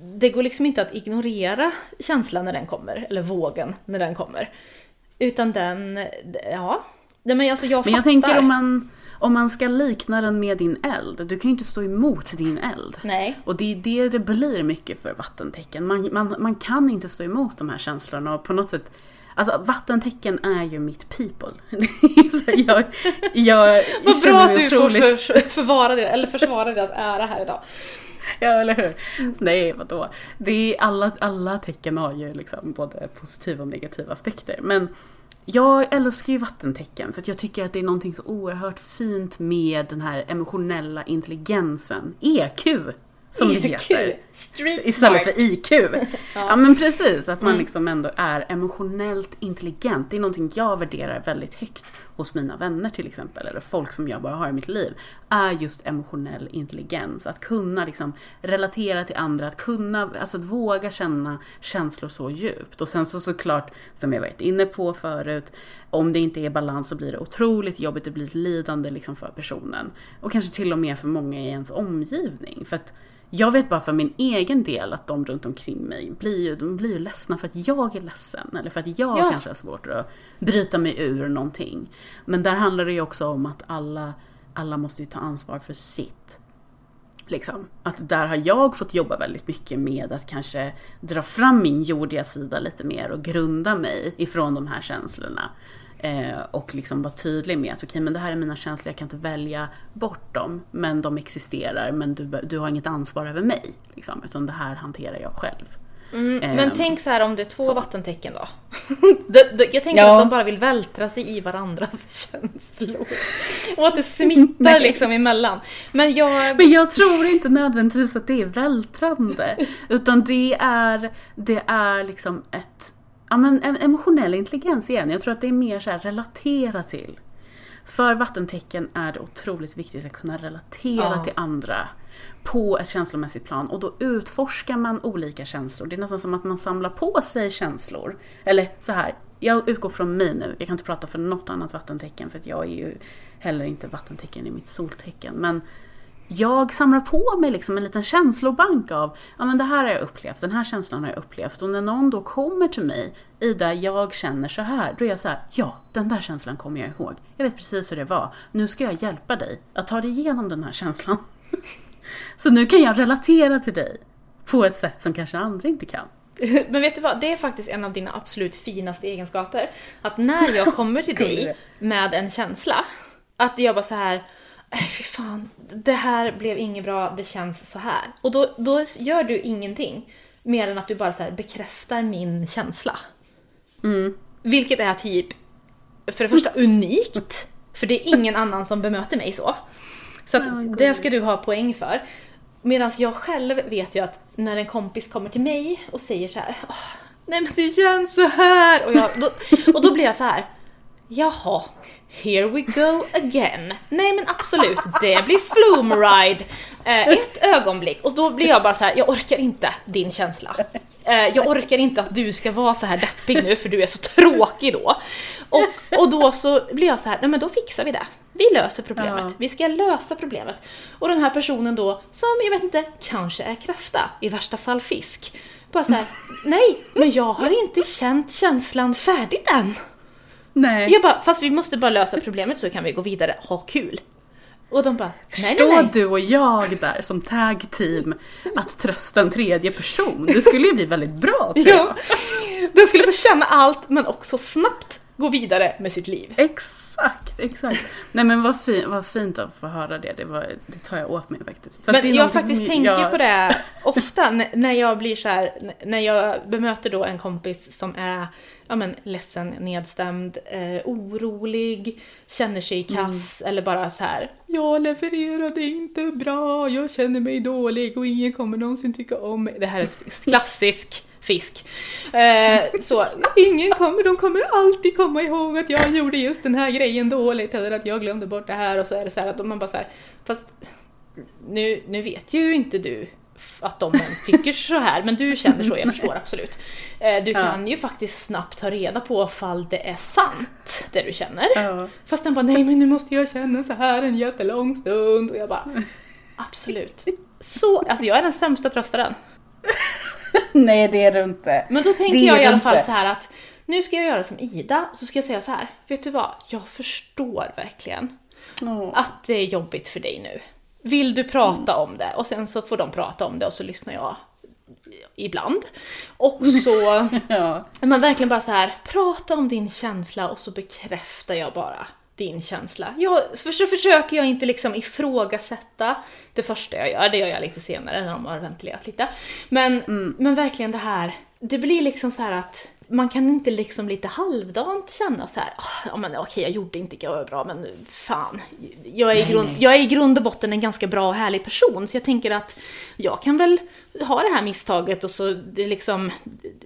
Det går liksom inte att ignorera känslan när den kommer, eller vågen när den kommer. Utan den, ja. Men alltså jag Men jag tänker om man, om man ska likna den med din eld. Du kan ju inte stå emot din eld. Nej. Och det är det det blir mycket för vattentecken. Man, man, man kan inte stå emot de här känslorna och på något sätt Alltså vattentecken är ju mitt people. Jag, jag Vad bra att du otroligt- får för, förvara det, eller försvara deras ära här idag. Ja, eller hur? Nej, vadå? Det är alla, alla tecken har ju liksom både positiva och negativa aspekter. Men jag älskar ju vattentecken för att jag tycker att det är någonting så oerhört fint med den här emotionella intelligensen. EQ, som det heter. Street Istället smart. för IQ. ja. men precis, att man liksom ändå är emotionellt intelligent. Det är någonting jag värderar väldigt högt hos mina vänner till exempel, eller folk som jag bara har i mitt liv. Är just emotionell intelligens. Att kunna liksom relatera till andra, att kunna, alltså att våga känna känslor så djupt. Och sen så såklart, som jag varit inne på förut, om det inte är balans så blir det otroligt jobbigt, det blir ett lidande liksom för personen. Och kanske till och med för många i ens omgivning. För att jag vet bara för min egen del att de runt omkring mig blir ju, de blir ju ledsna för att jag är ledsen. Eller för att jag Ja. kanske har svårt att bryta mig ur någonting. Men där handlar det ju också om att alla alla måste ju ta ansvar för sitt. Liksom. Att där har jag fått jobba väldigt mycket med att kanske dra fram min jordiga sida lite mer och grunda mig ifrån de här känslorna. Eh, och liksom vara tydlig med att okej, okay, men det här är mina känslor, jag kan inte välja bort dem. Men de existerar, men du, du har inget ansvar över mig. Liksom, utan det här hanterar jag själv. Mm, men tänk så här om det är två så. vattentecken då. jag tänker ja. att de bara vill vältra sig i varandras känslor. Och att det smittar liksom emellan. Men jag... men jag tror inte nödvändigtvis att det är vältrande. Utan det är, det är liksom ett ja, men emotionell intelligens igen. Jag tror att det är mer så här relatera till. För vattentecken är det otroligt viktigt att kunna relatera ja. till andra på ett känslomässigt plan och då utforskar man olika känslor. Det är nästan som att man samlar på sig känslor. Eller så här, jag utgår från mig nu, jag kan inte prata för något annat vattentecken för jag är ju heller inte vattentecken i mitt soltecken. Men jag samlar på mig liksom en liten känslobank av, ja men det här har jag upplevt, den här känslan har jag upplevt. Och när någon då kommer till mig, Ida, jag känner så här, då är jag så här, ja, den där känslan kommer jag ihåg. Jag vet precis hur det var. Nu ska jag hjälpa dig att ta dig igenom den här känslan. så nu kan jag relatera till dig på ett sätt som kanske andra inte kan. Men vet du vad, det är faktiskt en av dina absolut finaste egenskaper. Att när jag kommer till dig med en känsla, att jag bara så här fy fan, det här blev inget bra, det känns så här. Och då, då gör du ingenting mer än att du bara så bekräftar min känsla. Mm. Vilket är typ, för det första unikt, för det är ingen annan som bemöter mig så. Så att det ska du ha poäng för. Medan jag själv vet ju att när en kompis kommer till mig och säger så här, nej men det känns så här och, jag, då, och då blir jag så här, jaha, Here we go again. Nej men absolut, det blir Flume Ride. Eh, ett ögonblick och då blir jag bara så här: jag orkar inte din känsla. Eh, jag orkar inte att du ska vara så här deppig nu för du är så tråkig då. Och, och då så blir jag så här, nej men då fixar vi det. Vi löser problemet. Ja. Vi ska lösa problemet. Och den här personen då, som jag vet inte, kanske är kräfta, i värsta fall fisk. Bara så här, nej, men jag har inte känt känslan färdigt än. Nej. Jag bara, fast vi måste bara lösa problemet så kan vi gå vidare, ha kul. Och de bara, nej, nej, nej. du och jag där som tag team att trösta en tredje person. Det skulle ju bli väldigt bra tror jag. Ja. Den skulle få känna allt men också snabbt gå vidare med sitt liv. Exakt, exakt. Nej men vad, fin, vad fint att få höra det, det, var, det tar jag åt mig faktiskt. För men jag faktiskt tänker jag... på det ofta när jag blir så här, när jag bemöter då en kompis som är ja, men, ledsen, nedstämd, eh, orolig, känner sig kass mm. eller bara så här. Jag levererade inte bra, jag känner mig dålig och ingen kommer någonsin tycka om mig. Det här är klassisk fisk. Eh, så ingen kommer, de kommer alltid komma ihåg att jag gjorde just den här grejen dåligt eller att jag glömde bort det här och så är det så här att man bara så här, fast nu, nu vet ju inte du att de ens tycker så här, men du känner så, jag förstår absolut. Eh, du kan ja. ju faktiskt snabbt ta reda på fall det är sant, det du känner. Ja. Fast den bara, nej men nu måste jag känna så här en jättelång stund. Och jag bara, absolut. Så, alltså jag är den sämsta tröstaren. nej det är du inte. Men då tänker jag i alla fall inte. så här att, nu ska jag göra som Ida, så ska jag säga så här, vet du vad, jag förstår verkligen oh. att det är jobbigt för dig nu. Vill du prata mm. om det? Och sen så får de prata om det och så lyssnar jag ibland. Och så, ja. man verkligen bara så här, prata om din känsla och så bekräftar jag bara din känsla. Jag, för så försöker jag inte liksom ifrågasätta det första jag gör, det gör jag lite senare när de har ventilerat lite. Men, mm. men verkligen det här, det blir liksom så att man kan inte liksom lite halvdant känna så här, ja men okej jag gjorde inte bra men fan, jag är, nej, grund, nej. jag är i grund och botten en ganska bra och härlig person så jag tänker att jag kan väl ha det här misstaget och så det liksom,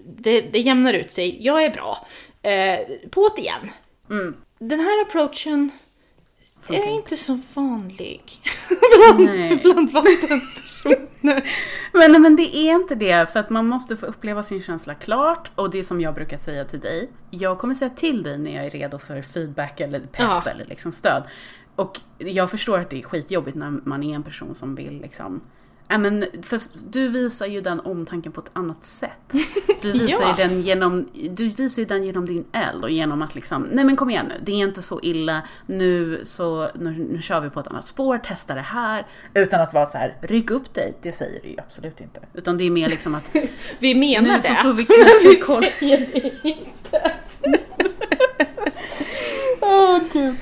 det, det jämnar ut sig, jag är bra. Eh, på det igen. Mm. Den här approachen Funkar är inte så vanlig bland, bland vattenpersoner. men, men det är inte det, för att man måste få uppleva sin känsla klart. Och det som jag brukar säga till dig, jag kommer säga till dig när jag är redo för feedback eller pepp ja. eller liksom stöd. Och jag förstår att det är skitjobbigt när man är en person som vill liksom Ja, men för du visar ju den omtanken på ett annat sätt. Du visar, Ja. ju, den genom, du visar den genom din eld och genom att liksom, nej men kom igen nu, det är inte så illa, nu, så, nu, nu kör vi på ett annat spår, testa det här. Utan att vara så här, ryck upp dig, det säger du ju absolut inte. Utan det är mer liksom att, Vi menar nu det. så får vi kanske Vi kolla. säger det inte. Åh gud.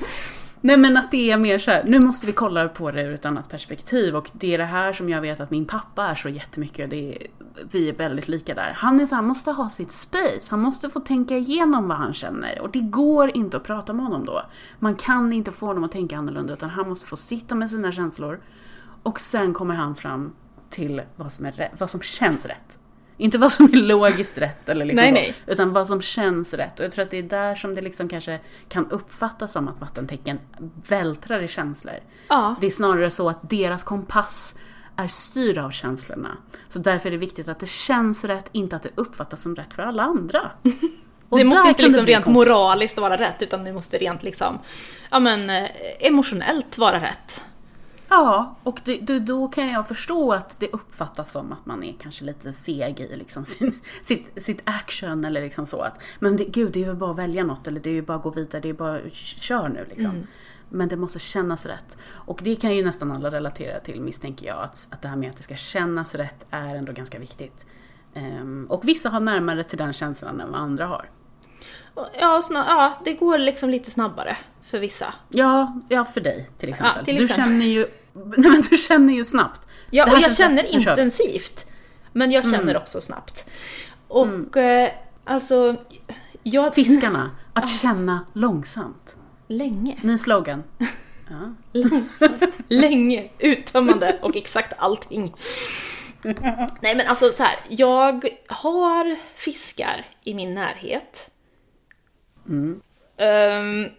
Nej men att det är mer så här, nu måste vi kolla på det ur ett annat perspektiv och det är det här som jag vet att min pappa är så jättemycket, det är, vi är väldigt lika där. Han är så här, han måste ha sitt space, han måste få tänka igenom vad han känner och det går inte att prata med honom då. Man kan inte få honom att tänka annorlunda utan han måste få sitta med sina känslor och sen kommer han fram till vad som, är vad som känns rätt. Inte vad som är logiskt rätt eller liksom Nej, nej. utan vad som känns rätt. Och jag tror att det är där som det liksom kanske kan uppfattas som att vattentecken vältrar i känslor. Ja. Det är snarare så att deras kompass är styrd av känslorna. Så därför är det viktigt att det känns rätt, inte att det uppfattas som rätt för alla andra. Och det måste inte liksom rent moraliskt vara rätt, utan det måste rent liksom, ja men eh, emotionellt vara rätt. Ja, och det, det, då kan jag förstå att det uppfattas som att man är kanske lite seg i liksom sin, sitt, sitt action eller liksom så. Att, men det, gud, det är ju bara att välja något eller det är ju bara att gå vidare, det är bara kör nu liksom. Men det måste kännas rätt. Och det kan ju nästan alla relatera till misstänker jag, att, att det här med att det ska kännas rätt är ändå ganska viktigt. Ehm, och vissa har närmare till den känslan än vad andra har. Ja, snar, ja, det går liksom lite snabbare för vissa. Ja, ja för dig till exempel. Ja, till Du exempel. känner ju, nej men du känner ju snabbt. Ja, och jag känner vi. intensivt. Men jag känner också snabbt. Och eh, alltså, jag... Fiskarna, att känna långsamt. Länge. Ny slogan. Ja. Långsamt. Länge. Uttömmande och exakt allting. Nej men alltså så här, jag har fiskar i min närhet. Ehm,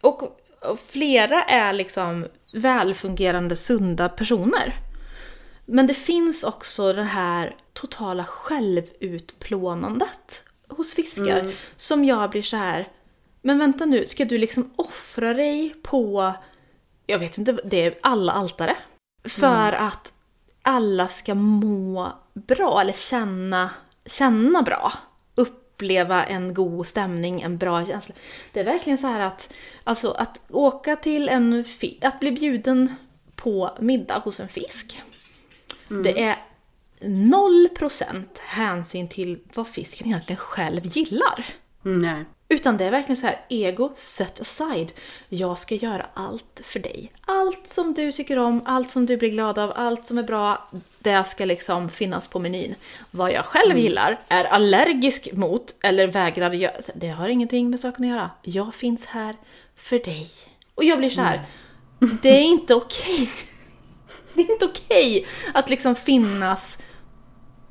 och, och flera är liksom välfungerande, sunda personer. Men det finns också det här totala självutplånandet hos fiskar som jag blir så här. Men vänta nu, ska du liksom offra dig på, jag vet inte, det är alla altare? För att alla ska må bra eller känna, känna bra. Uppleva en god stämning, en bra känsla. Det är verkligen så här att, alltså att åka till en, att bli bjuden på middag hos en fisk. Det är 0% hänsyn till vad fisken egentligen själv gillar. Mm, Nej. Utan det är verkligen så här, ego set aside. Jag ska göra allt för dig. Allt som du tycker om, allt som du blir glad av, allt som är bra, det ska liksom finnas på menyn. Vad jag själv gillar, är allergisk mot eller vägrar göra, det har ingenting med saken att göra. Jag finns här för dig. Och jag blir så här, det är inte okej. Det är inte okej att liksom finnas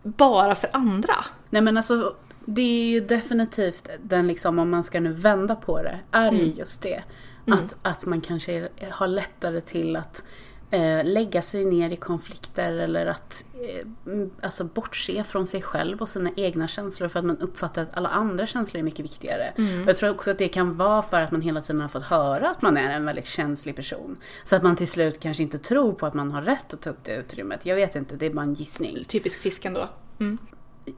bara för andra. Nej men alltså, det är ju definitivt den liksom, om man ska nu vända på det, är ju just det. Att, att man kanske har lättare till att eh, lägga sig ner i konflikter eller att eh, mm, alltså bortse från sig själv och sina egna känslor för att man uppfattar att alla andra känslor är mycket viktigare. Och jag tror också att det kan vara för att man hela tiden har fått höra att man är en väldigt känslig person. Så att man till slut kanske inte tror på att man har rätt att ta upp det utrymmet. Jag vet inte, det är bara en gissning. Typisk fisken då. Mm.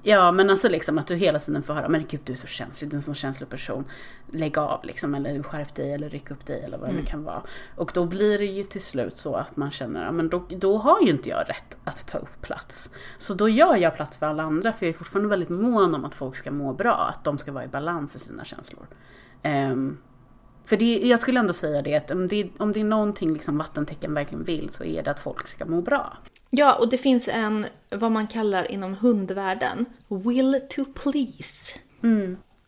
Ja, men alltså liksom att du hela tiden får höra, men gud du är så känslig, du är en sån känslig person. Lägg av liksom, eller skärp dig, eller ryck upp dig, eller vad det nu kan vara. Och då blir det ju till slut så att man känner, ja men då, då har ju inte jag rätt att ta upp plats. Så då gör jag plats för alla andra, för jag är fortfarande väldigt mån om att folk ska må bra, att de ska vara i balans i sina känslor. Ehm, för det, jag skulle ändå säga det, att om det, om det är någonting liksom vattentecken verkligen vill, så är det att folk ska må bra. Ja, och det finns en, vad man kallar inom hundvärlden, will to please.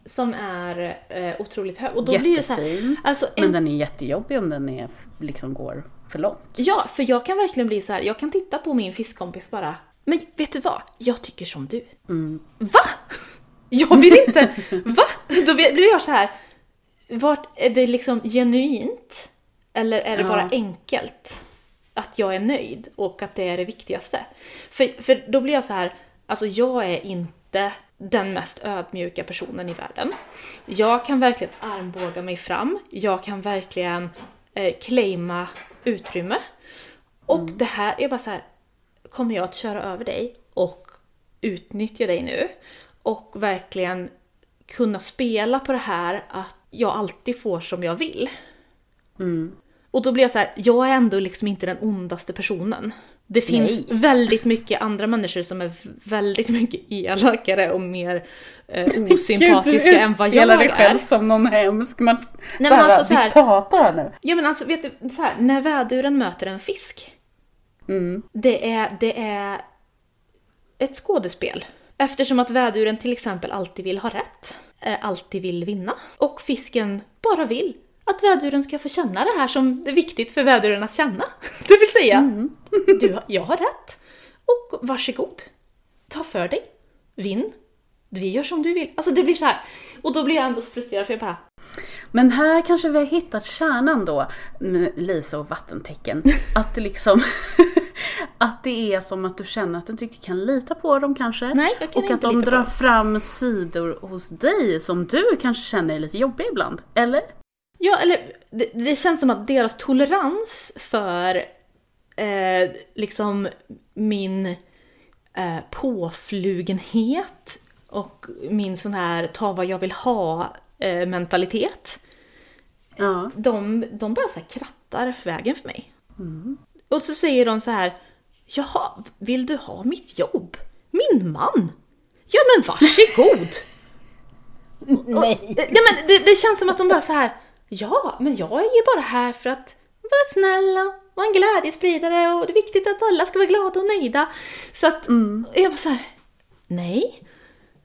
Som är eh, otroligt hög. Och då blir det så här, Jättefin. alltså en, Men den är jättejobbig om den är, liksom går för långt. Ja, för jag kan verkligen bli så här. jag kan titta på min fiskkompis bara, men vet du vad? Jag tycker som du. Va? Jag vill inte, va? Då blir jag så här. vart är det liksom genuint? Eller är det Ja. bara enkelt? Att jag är nöjd och att det är det viktigaste. För, för då blir jag så här, alltså jag är inte den mest ödmjuka personen i världen. Jag kan verkligen armbåga mig fram. Jag kan verkligen eh, claima utrymme. Och det här är bara så här, kommer jag att köra över dig och utnyttja dig nu. Och verkligen kunna spela på det här att jag alltid får som jag vill. Mm. Och då blir jag så här, jag är ändå liksom inte den ondaste personen. Det finns Nej. väldigt mycket andra människor som är väldigt mycket elakare och mer eh, osympatiska än vad jag utspelar dig själv är. som någon hemsk man, men så här, alltså så här- diktator här nu. Ja men alltså vet du, så här, när väduren möter en fisk. Mm. Det är, det är ett skådespel. Eftersom att väduren till exempel alltid vill ha rätt. eh, Alltid vill vinna. Och fisken bara vill att väduren ska få känna det här som är viktigt för väduren att känna. Det vill säga, du, har- jag har rätt. Och varsågod. Ta för dig. Vinn. Vi gör som du vill. Alltså det blir så här. Och då blir jag ändå så frustrerad för jag bara, Men här kanske vi har hittat kärnan då, Lisa och vattentecken. Att det liksom, att det är som att du känner att du inte riktigt kan lita på dem kanske. Nej, jag kan och att inte de lita på drar fram sidor hos dig som du kanske känner är lite jobbiga ibland. Eller? Ja, eller det, det känns som att deras tolerans för eh, liksom min eh, påflugenhet och min sån här ta vad jag vill ha eh, mentalitet. Ja. De, de bara så krattar vägen för mig. Och så säger de så här, jaha, vill du ha mitt jobb? Min man? Ja men varsågod! Nej. Ja, men det, det känns som att de bara så här. Ja, men jag är ju bara här för att vara snäll och vara en glädjespridare och det är viktigt att alla ska vara glada och nöjda. Så att jag bara så här. Nej,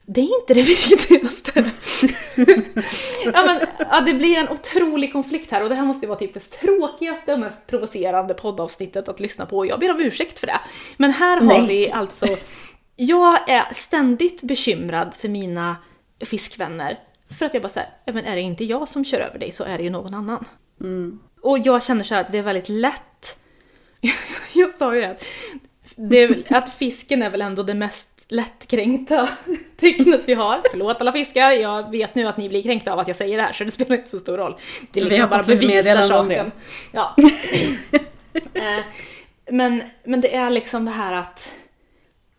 det är inte det viktigaste. ja, men, ja, det blir en otrolig konflikt här och det här måste ju vara typ det tråkigaste och mest provocerande poddavsnittet att lyssna på och jag ber om ursäkt för det. Men här har Nej. vi alltså jag är ständigt bekymrad för mina fiskvänner. För att jag bara men är det inte jag som kör över dig så är det ju någon annan. Och jag känner så här att det är väldigt lätt. jag sa ju det, att, det väl- att fisken är väl ändå det mest lättkränkta tecknet vi har. Förlåt alla fiskar, jag vet nu att ni blir kränkta av att jag säger det här så det spelar inte så stor roll. Det är liksom bara bevisar saken. Ja. Eh, men, men det är liksom det här att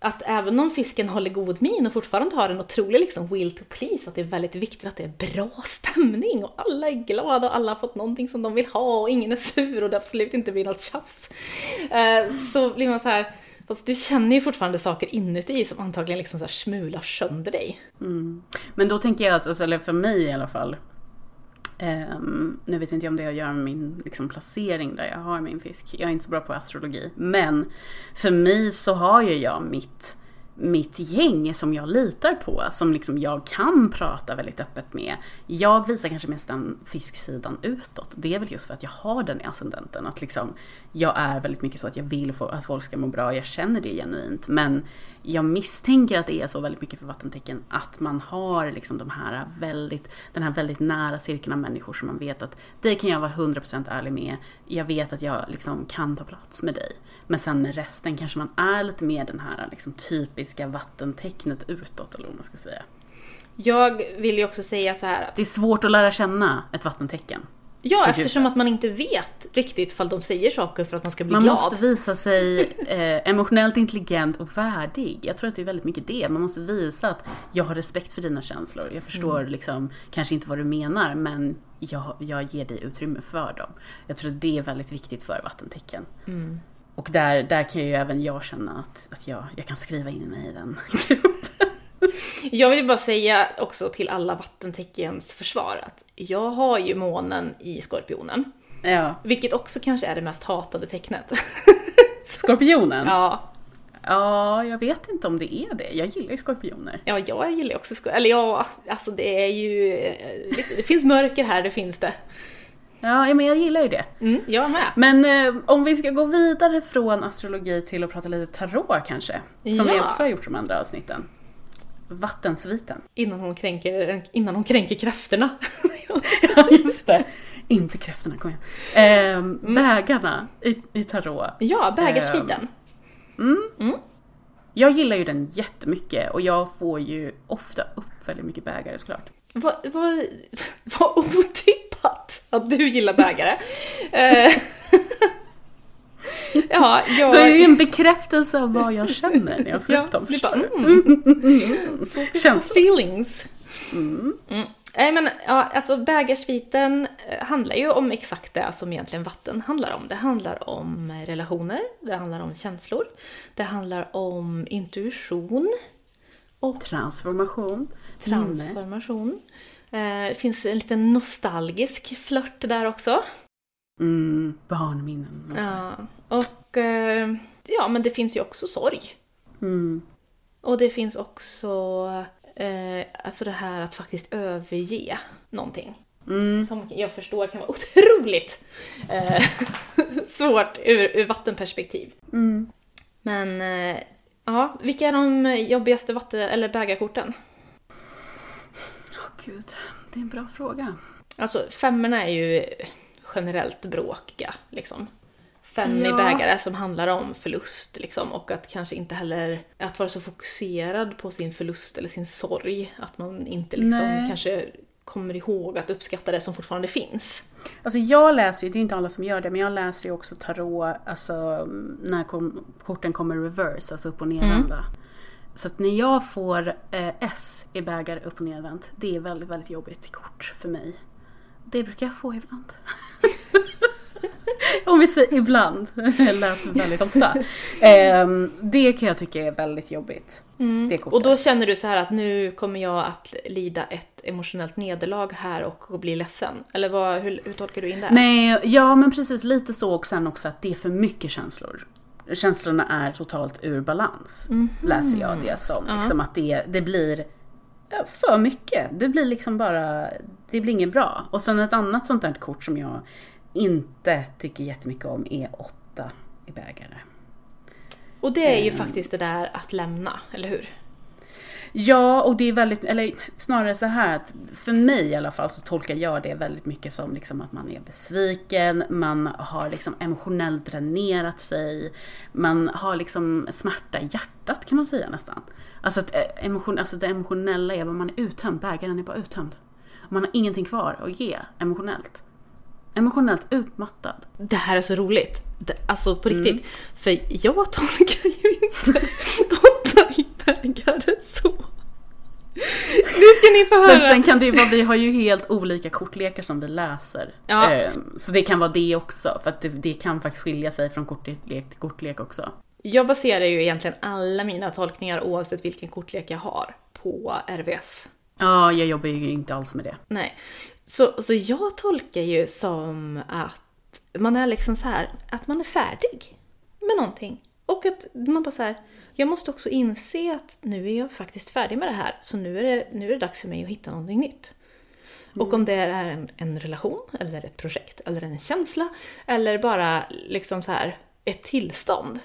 att även om fisken håller god min och fortfarande har en otrolig liksom will to please, att det är väldigt viktigt att det är bra stämning och alla är glada och alla har fått någonting som de vill ha och ingen är sur och det absolut inte blir något tjafs. Eh, så blir man så här, fast du känner ju fortfarande saker inuti som antagligen liksom så här smular sönder dig. Mm. Men då tänker jag att, alltså, eller för mig i alla fall, ehm, nu vet inte jag om det har att göra med min liksom, placering där jag har min fisk. Jag är inte så bra på astrologi. Men för mig så har ju jag mitt, mitt gäng som jag litar på, som liksom jag kan prata väldigt öppet med. Jag visar kanske mest den fisksidan utåt. Det är väl just för att jag har den i ascendenten. Att liksom, jag är väldigt mycket så att jag vill få, att folk ska må bra, jag känner det genuint. Men jag misstänker att det är så väldigt mycket för vattentecken att man har liksom de här väldigt, den här väldigt nära cirkeln av människor som man vet att det kan jag vara 100% ärlig med. Jag vet att jag liksom kan ta plats med dig. Men sen med resten kanske man är lite mer den här liksom typiska vattentecknet utåt eller vad man ska säga. Jag vill ju också säga så här att Det är svårt att lära känna ett vattentecken. Ja, eftersom att man inte vet riktigt fall de säger saker för att man ska bli Man glad. måste visa sig eh, emotionellt intelligent och värdig. Jag tror att det är väldigt mycket det. Man måste visa att jag har respekt för dina känslor. Jag förstår Mm. liksom, kanske inte vad du menar, men jag, jag ger dig utrymme för dem. Jag tror att det är väldigt viktigt för vattentecken. Mm. Och där, där kan ju även jag känna att, att jag, jag kan skriva in mig i den gruppen. Jag vill bara säga också till alla vattenteckens försvar att jag har ju månen i skorpionen. Ja. Vilket också kanske är det mest hatade tecknet. Skorpionen? Ja. ja, jag vet inte om det är det. Jag gillar ju skorpioner. ja, jag gillar också skorpion. Eller ja, alltså det är ju... eh, Det, finns mörker här, det finns det. Ja, men jag gillar ju det. Mm, jag med. Men eh, om vi ska gå vidare från astrologi till att prata lite tarot kanske. Som vi Ja. också har gjort de andra avsnitten. Vattensviten. Innan hon kränker, innan hon kränker krafterna. Ja, just det. Inte kräftorna, kom igen. Ehm, Bägarna i, i tarot. ja, bägarsviten. Jag gillar ju den jättemycket och jag får ju ofta upp väldigt mycket bägare såklart. Vad, vad, vad otippat att du gillar bägare. Ja, jag... Det är en bekräftelse av vad jag känner när jag får upp dem. förstår du? mm. Känslor. Feelings. Mm. Mm. Nej men ja, alltså bägarsviten eh, handlar ju om exakt det som egentligen vatten handlar om. Det handlar om relationer, det handlar om känslor, det handlar om intuition och Transformation. Transformation. Eh, Det finns en liten nostalgisk flört där också. Mm, barnminnen. och. Ja. Och eh, ja, men det finns ju också sorg. Mm. Och det finns också eh, alltså det här att faktiskt överge någonting. Mm. Som jag förstår kan vara otroligt eh, svårt ur, ur vattenperspektiv. Mm. Men eh, ja, vilka är de jobbigaste vatten eller bägarkorten? Åh gud, det är en bra fråga. Alltså femmorna är ju generellt bråkiga liksom. Fem i Ja. bägare som handlar om förlust liksom och att kanske inte heller att vara så fokuserad på sin förlust eller sin sorg att man inte liksom Nej. kanske kommer ihåg att uppskatta det som fortfarande finns. Alltså jag läser ju, det är inte alla som gör det, men jag läser ju också tarot, alltså när korten kommer reverse, alltså upp och nervända. Så att när jag får eh, S i bägare upp och nervänt, det är väldigt, väldigt jobbigt kort för mig. Det brukar jag få ibland. Om vi säger ibland, jag läser väldigt ofta. Ehm, det kan jag tycka är väldigt jobbigt. Kortet. Och då känner du så här att nu kommer jag att lida ett emotionellt nederlag här och bli ledsen? Eller vad, hur, hur tolkar du in det? Nej, ja men precis lite så och sen också att det är för mycket känslor. Känslorna är totalt ur balans, läser jag det som. Ja. Liksom att det, det blir för mycket. Det blir liksom bara, det blir inget bra. Och sen ett annat sånt där kort som jag inte tycker jättemycket om är åtta i bägare. Och det är ju Mm. faktiskt det där att lämna, eller hur? Ja, och det är väldigt, eller snarare så här att för mig i alla fall så tolkar jag det väldigt mycket som liksom att man är besviken, man har liksom emotionellt dränerat sig, man har liksom smärta i hjärtat kan man säga nästan. Alltså, att eh, emotion, alltså det emotionella är vad man är uttömd, bägaren är bara uttömd. Man har ingenting kvar att ge emotionellt. Emotionellt utmattad. Det här är så roligt. Det, alltså på Mm. riktigt. För jag tolkar ju inte åtta i bägare så. Nu ska ni få Men höra. sen kan det ju vara, vi har ju helt olika kortlekar som vi läser. Ja. Ehm, Så det kan vara det också, för att det, det kan faktiskt skilja sig från kortlek till kortlek också. Jag baserar ju egentligen alla mina tolkningar oavsett vilken kortlek jag har på RVS. Ja, jag jobbar ju inte alls med det. Nej. Så, så jag tolkar ju som att man är liksom så här, att man är färdig med någonting. Och att man bara så här, jag måste också inse att nu är jag faktiskt färdig med det här, så nu är det, nu är det dags för mig att hitta någonting nytt. Och om det är en, en relation, eller ett projekt, eller en känsla, eller bara liksom så här ett tillstånd.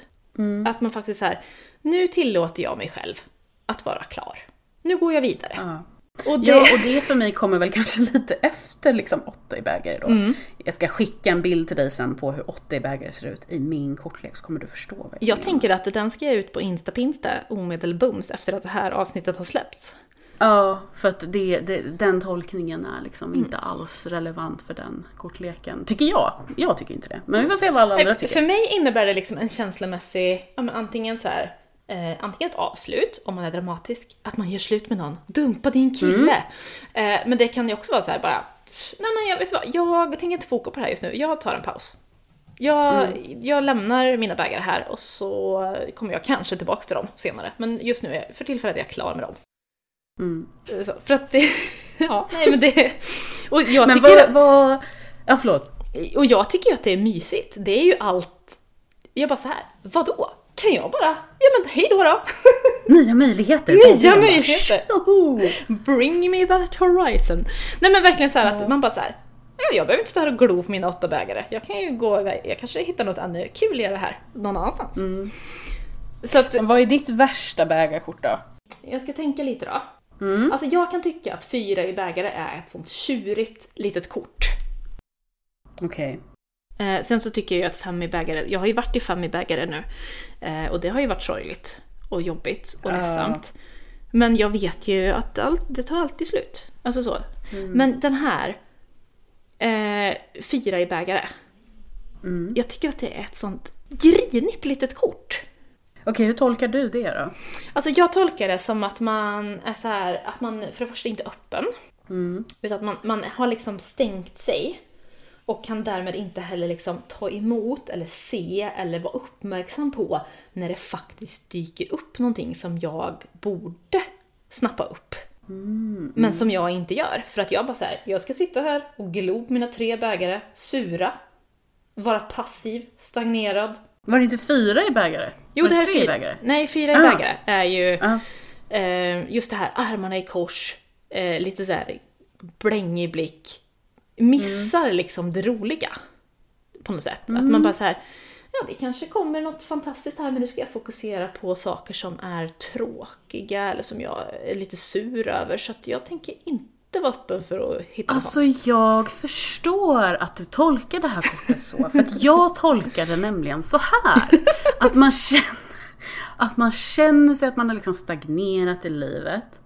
Att man faktiskt så här, nu tillåter jag mig själv att vara klar. Nu går jag vidare. Ja. Och det, Ja, och det för mig kommer väl kanske lite efter liksom åtta i bägare då. Mm. Jag ska skicka en bild till dig sen på hur åtta i bägare ser ut i min kortlek så kommer du förstå vad jag, Jag tänker att den ska ut på Instapinsta omedelbums efter att det här avsnittet har släppts. Ja, för att det, det, den tolkningen är liksom Mm. inte alls relevant för den kortleken. Tycker jag. Jag tycker inte det. Men vi får se vad alla andra tycker. för mig innebär det liksom en känslomässig, ja, men antingen så här, eh, antingen ett avslut, om man är dramatisk, att man gör slut med någon, dumpa din kille. Eh, men det kan ju också vara så här bara, nej men jag vet vad, jag tänker inte foka på det här just nu, jag tar en paus. Jag, jag lämnar mina bägare här och så kommer jag kanske tillbaka till dem senare. Men just nu, är, för tillfället är jag klar med dem. Mm. Eh, Så, för att det, ja, nej men det, och jag Men tycker vad, vad... Ja, förlåt. och jag tycker ju att det är mysigt. Det är ju allt... Jag bara så här, vadå? Kan jag bara... Ja men hej då då! Nya möjligheter. Nya möjligheter. Bring me that horizon. Nej men verkligen så att man bara så här. Ja, jag behöver inte stå här och glo på mina åtta bägare. Jag kan ju gå iväg. Jag kanske hittar något ännu kuligare här. Någon annanstans. Mm. Så att Vad är ditt värsta bägarkort då? jag ska tänka lite då. Mm. Alltså jag kan tycka att fyra i bägare är ett sånt tjurigt litet kort. Okej. Eh, sen så tycker jag ju att fem i bägare, jag har ju varit i fem i bägare nu. Eh, och det har ju varit sorgligt och jobbigt och ledsamt. Men jag vet ju att allt, det tar alltid slut. Alltså så. Men den här, eh, fyra i bägare. Mm. Jag tycker att det är ett sånt grinigt litet kort. Okej, hur tolkar du det då? Alltså jag tolkar det som att man är så här, att man för det första inte är öppen. Mm. Utan att man, man har liksom stängt sig. Och kan därmed inte heller liksom ta emot eller se eller vara uppmärksam på när det faktiskt dyker upp någonting som jag borde snappa upp. Men som jag inte gör. För att jag bara så här, jag ska sitta här och glo på mina tre bägare, sura, vara passiv, stagnerad. Var det inte fyra i bägare? Jo, Var det här är fyra. bägare? Nej, fyra i Ah. bägare är ju Ja. eh, just det här armarna i kors, eh, lite så här blängig blick. Missar liksom det roliga. På något sätt. Att man bara så här, ja det kanske kommer något fantastiskt här men nu ska jag fokusera på saker som är tråkiga eller som jag är lite sur över. Så att jag tänker inte vara öppen för att hitta något Alltså jag förstår att du tolkar det här kortet så, för att jag tolkar det nämligen så här. Att man känner, att man känner sig att man har liksom stagnerat i livet.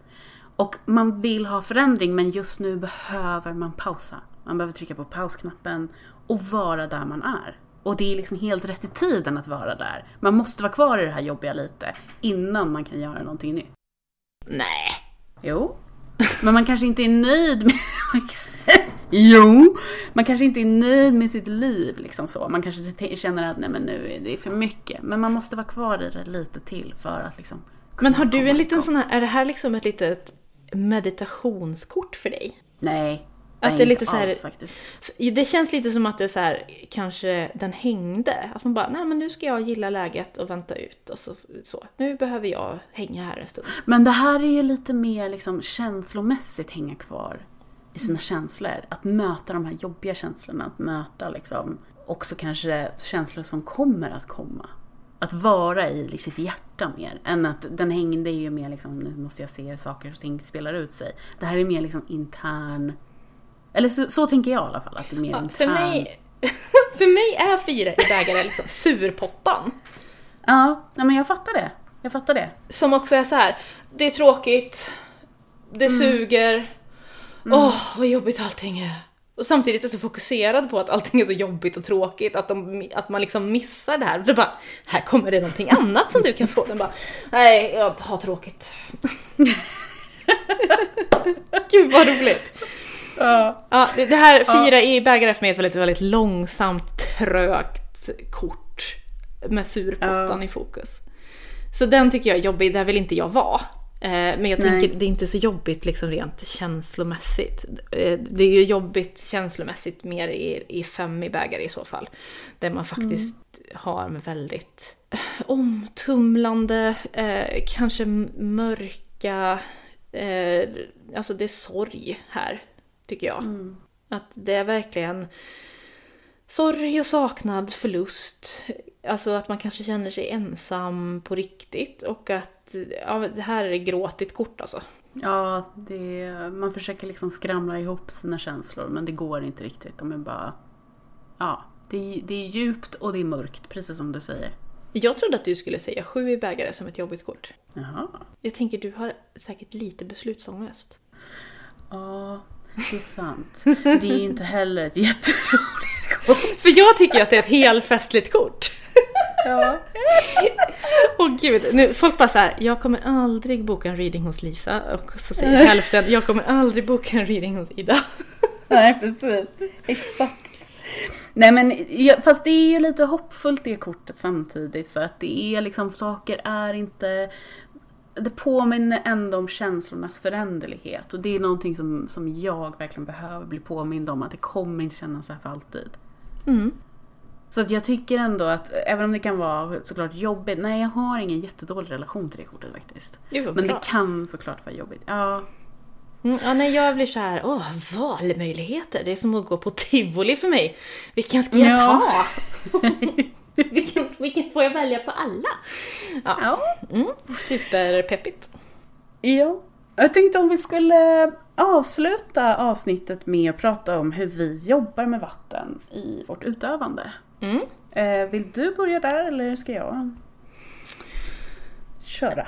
Och man vill ha förändring men just nu behöver man pausa. Man behöver trycka på pausknappen och vara där man är. Och det är liksom helt rätt i tiden att vara där. Man måste vara kvar i det här jobbiga lite innan man kan göra någonting nytt. Nej. Jo. Men man kanske inte är nöjd med... Jo! Man kanske inte är nöjd med sitt liv liksom så. Man kanske känner att nej men nu är det för mycket. Men man måste vara kvar i det lite till för att liksom... Men har du en liten sån här, är det här liksom ett litet meditationskort för dig? Nej. Att det är lite så här- alls faktiskt. Det känns lite som att det är så här, kanske den hängde. Att man bara, nej men nu ska jag gilla läget och vänta ut. Och så, så. Nu behöver jag hänga här en stund. Men det här är ju lite mer liksom känslomässigt hänga kvar i sina känslor. Att möta de här jobbiga känslorna. Att möta liksom också kanske känslor som kommer att komma. Att vara i sitt hjärta mer. Än att den hängde är ju mer liksom, nu måste jag se hur saker och ting spelar ut sig. Det här är mer liksom intern... Eller så, så tänker jag i alla fall. Att det är mer Ja, för, mig, för mig är fyra i bägare liksom surpottan. Ja, nej, men jag fattar det. Jag fattar det. Som också är så här, det är tråkigt, det suger, åh vad jobbigt allting är. Och samtidigt är så fokuserad på att allting är så jobbigt och tråkigt att, de, att man liksom missar det här. Och det bara, här kommer det någonting annat som du kan få. Den bara, nej jag har tråkigt. Gud vad roligt. Ja, det det här fyra i bägare för mig är ett väldigt, väldigt långsamt, trögt kort med surpottan Ja. i fokus. Så den tycker jag är jobbig, där vill inte jag vara. Eh, Men jag Nej. tänker det är inte så jobbigt liksom rent känslomässigt. Eh, Det är ju jobbigt känslomässigt mer i, i fem i bägare i så fall. Där man faktiskt har en väldigt omtumlande, eh, kanske mörka, eh, alltså det är sorg här, tycker jag. Att det är verkligen sorg och saknad, förlust. Alltså att man kanske känner sig ensam på riktigt och att ja, det här är gråtigt kort alltså. Ja, det, man försöker liksom skramla ihop sina känslor men det går inte riktigt. De är bara... Ja, det, är- det är djupt och det är mörkt, precis som du säger. Jag trodde att du skulle säga sju i bägare som ett jobbigt kort. Jaha. Jag tänker du har säkert lite beslutsångest. Ja, det är sant. Det är ju inte heller ett jätteroligt kort. För jag tycker att det är ett helfestligt kort. Ja. Åh gud, nu, folk bara så här, jag kommer aldrig boka en reading hos Lisa. Och så säger hälften, jag kommer aldrig boka en reading hos Ida. Nej, precis. Exakt. Nej men, fast det är ju lite hoppfullt det kortet samtidigt för att det är liksom, saker är inte... Det påminner ändå om känslornas föränderlighet och det är någonting som, som jag verkligen behöver bli påmind om att det kommer inte kännas så här för alltid. Mm. Så att jag tycker ändå att, även om det kan vara såklart jobbigt, nej jag har ingen jättedålig relation till det kortet faktiskt. Vad Men bra. det kan såklart vara jobbigt. Ja, Mm, ja, nej, jag blir så här, åh, valmöjligheter. Det är som att gå på tivoli för mig. Vilken ska jag Ja. ta? vilken, vilken får jag välja på alla? Ja, ja. mm, superpeppigt. Ja. Jag tänkte om vi skulle avsluta avsnittet med att prata om hur vi jobbar med vatten i vårt utövande. Mm. Eh, vill du börja där eller ska jag köra?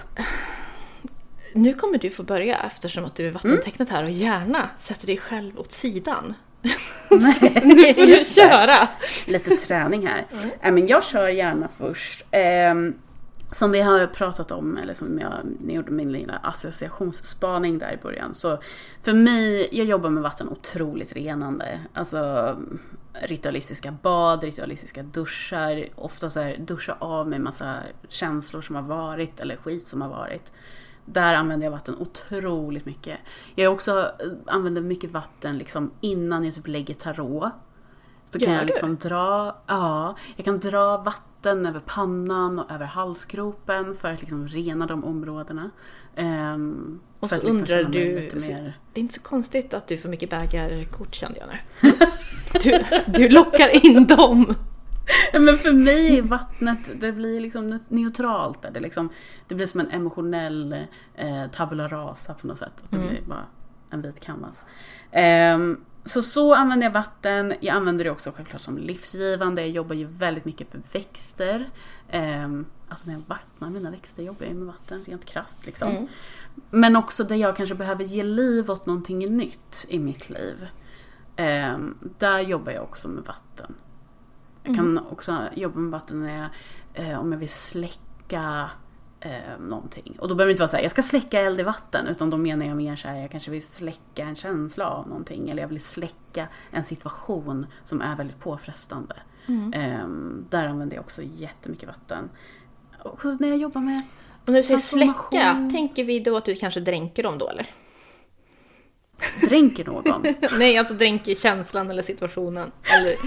Nu kommer du få börja eftersom att du är vattentecknet här och gärna sätter dig själv åt sidan. Nu får du köra! lite träning här. Nej, men jag kör gärna först. Ehm, som vi har pratat om, eller som jag ni gjorde min lilla associationsspaning där i början. Så för mig, jag jobbar med vatten otroligt renande. Alltså ritualistiska bad, ritualistiska duschar. Ofta så här, duscha av med massa känslor som har varit eller skit som har varit. Där använder jag vatten otroligt mycket. Jag också eh, använder mycket vatten liksom innan jag typ lägger tarot. Så kan Gör jag du? liksom dra, ja, jag kan dra vatten över pannan och över halsgropen för att liksom rena de områdena. Ehm, Och så liksom undrar du- så- mer... Det är inte så konstigt att du får mycket bägarkort kände jag nu. Du, du lockar in dem. Men för mig är vattnet, det blir liksom neutralt. där. Det, liksom, det blir som en emotionell eh, tabula rasa på något sätt. Att det Mm. blir bara en vit canvas. Ehm, så så använder jag vatten. Jag använder det också självklart som livsgivande. Jag jobbar ju väldigt mycket med växter. Ehm, alltså när jag vattnar mina växter jobbar jag med vatten rent krasst. Liksom. Mm. Men också där jag kanske behöver ge liv åt någonting nytt i mitt liv. Ehm, där jobbar jag också med vatten. Jag kan också jobba med vatten när jag, eh, om jag vill släcka eh, någonting. Och då behöver det inte vara så här, jag ska släcka eld i vatten. Utan då menar jag mer så här, jag kanske vill släcka en känsla av någonting. Eller jag vill släcka en situation som är väldigt påfrestande. Ehm, där använder jag också jättemycket vatten. Och när jag jobbar med Och när du säger släcka, tänker vi då att du kanske dränker dem då eller? dränker någon. Nej, alltså dränker känslan eller situationen. Eller...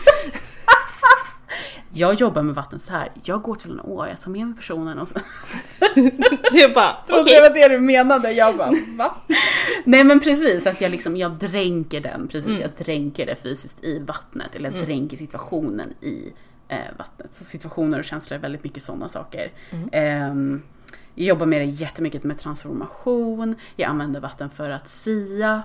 Jag jobbar med vatten så här. jag går till en å, jag tar med mig personen och så Du bara, okej. det var det du menade. Jag bara, va? Nej men precis, att jag liksom, jag dränker den, precis, jag dränker det fysiskt i vattnet. Eller jag dränker situationen i eh, vattnet. Så situationer och känslor är väldigt mycket sådana saker. Ehm, jag jobbar med det jättemycket med transformation, jag använder vatten för att sia.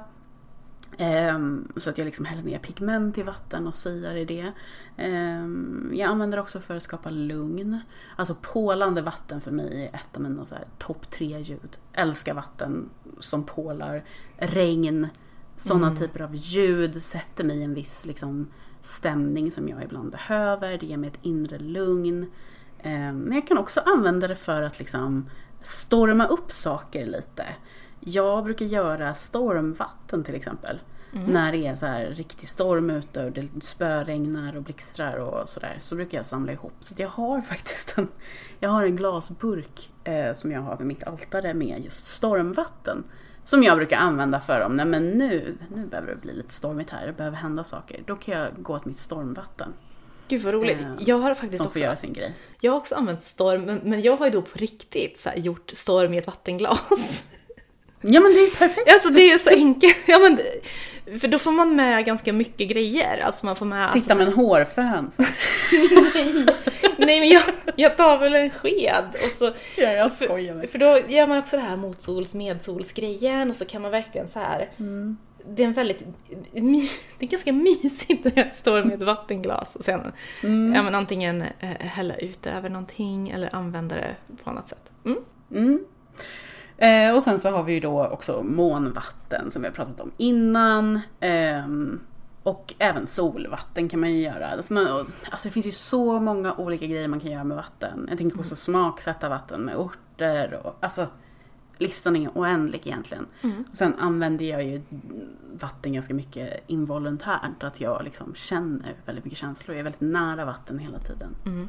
Ehm, så att jag liksom häller ner pigment i vatten och syar i det. Ehm, jag använder också för att skapa lugn. Alltså pålande vatten för mig är ett av mina topp tre ljud. Älskar vatten som pålar. Regn. Sådana typer av ljud sätter mig i en viss liksom, stämning som jag ibland behöver. Det ger mig ett inre lugn. Ehm, men jag kan också använda det för att liksom storma upp saker lite. Jag brukar göra stormvatten till exempel. När det är så här riktig storm ute och det spöregnar och blixtrar och sådär. Så brukar jag samla ihop. Så jag har faktiskt en, jag har en glasburk eh, som jag har vid mitt altare med just stormvatten. Som jag brukar använda för om, nej men nu, nu behöver det bli lite stormigt här, det behöver hända saker. Då kan jag gå åt mitt stormvatten. Gud vad roligt. Eh, Jag har faktiskt Som också, får göra sin grej. jag har också använt storm, men, men jag har ju då på riktigt så här, gjort storm i ett vattenglas. Ja men det är perfekt. Alltså det är så enkelt. Ja, men, för då får man med ganska mycket grejer. Alltså man får med... Sitta med en hårfön. nej, nej men jag, jag tar väl en sked och så... Ja, jag skojar med. För då gör man också det här motsols medsolsgrejen och så kan man verkligen så här. Mm. Det är en väldigt, det är ganska mysigt när jag står med ett vattenglas och sen Mm. ja, men antingen eh, hälla ut över någonting eller använda det på annat sätt. Mm. Mm. Eh, och sen så har vi ju då också månvatten som vi har pratat om innan. Ehm, och även solvatten kan man ju göra. Alltså, man, alltså det finns ju så många olika grejer man kan göra med vatten. Jag tänker också smaksätta vatten med örter och alltså listan är oändlig egentligen. Och sen använder jag ju vatten ganska mycket involontärt. Att jag liksom känner väldigt mycket känslor. Jag är väldigt nära vatten hela tiden Mm.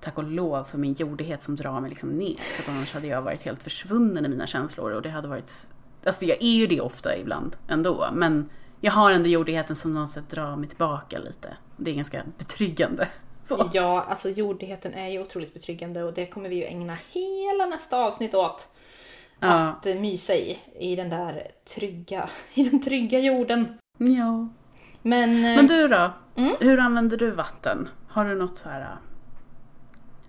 Tack och lov för min jordighet som drar mig liksom ner. För annars hade jag varit helt försvunnen i mina känslor och det hade varit... Alltså jag är ju det ofta ibland ändå, men jag har ändå jordigheten som något sätt drar mig tillbaka lite. Det är ganska betryggande. Så. Ja, alltså jordigheten är ju otroligt betryggande och det kommer vi ju ägna hela nästa avsnitt åt. Ja. Att eh, mysa i, i den där trygga, i den trygga jorden. ja. Men, eh, Men du då? Mm. Hur använder du vatten? Har du något så här...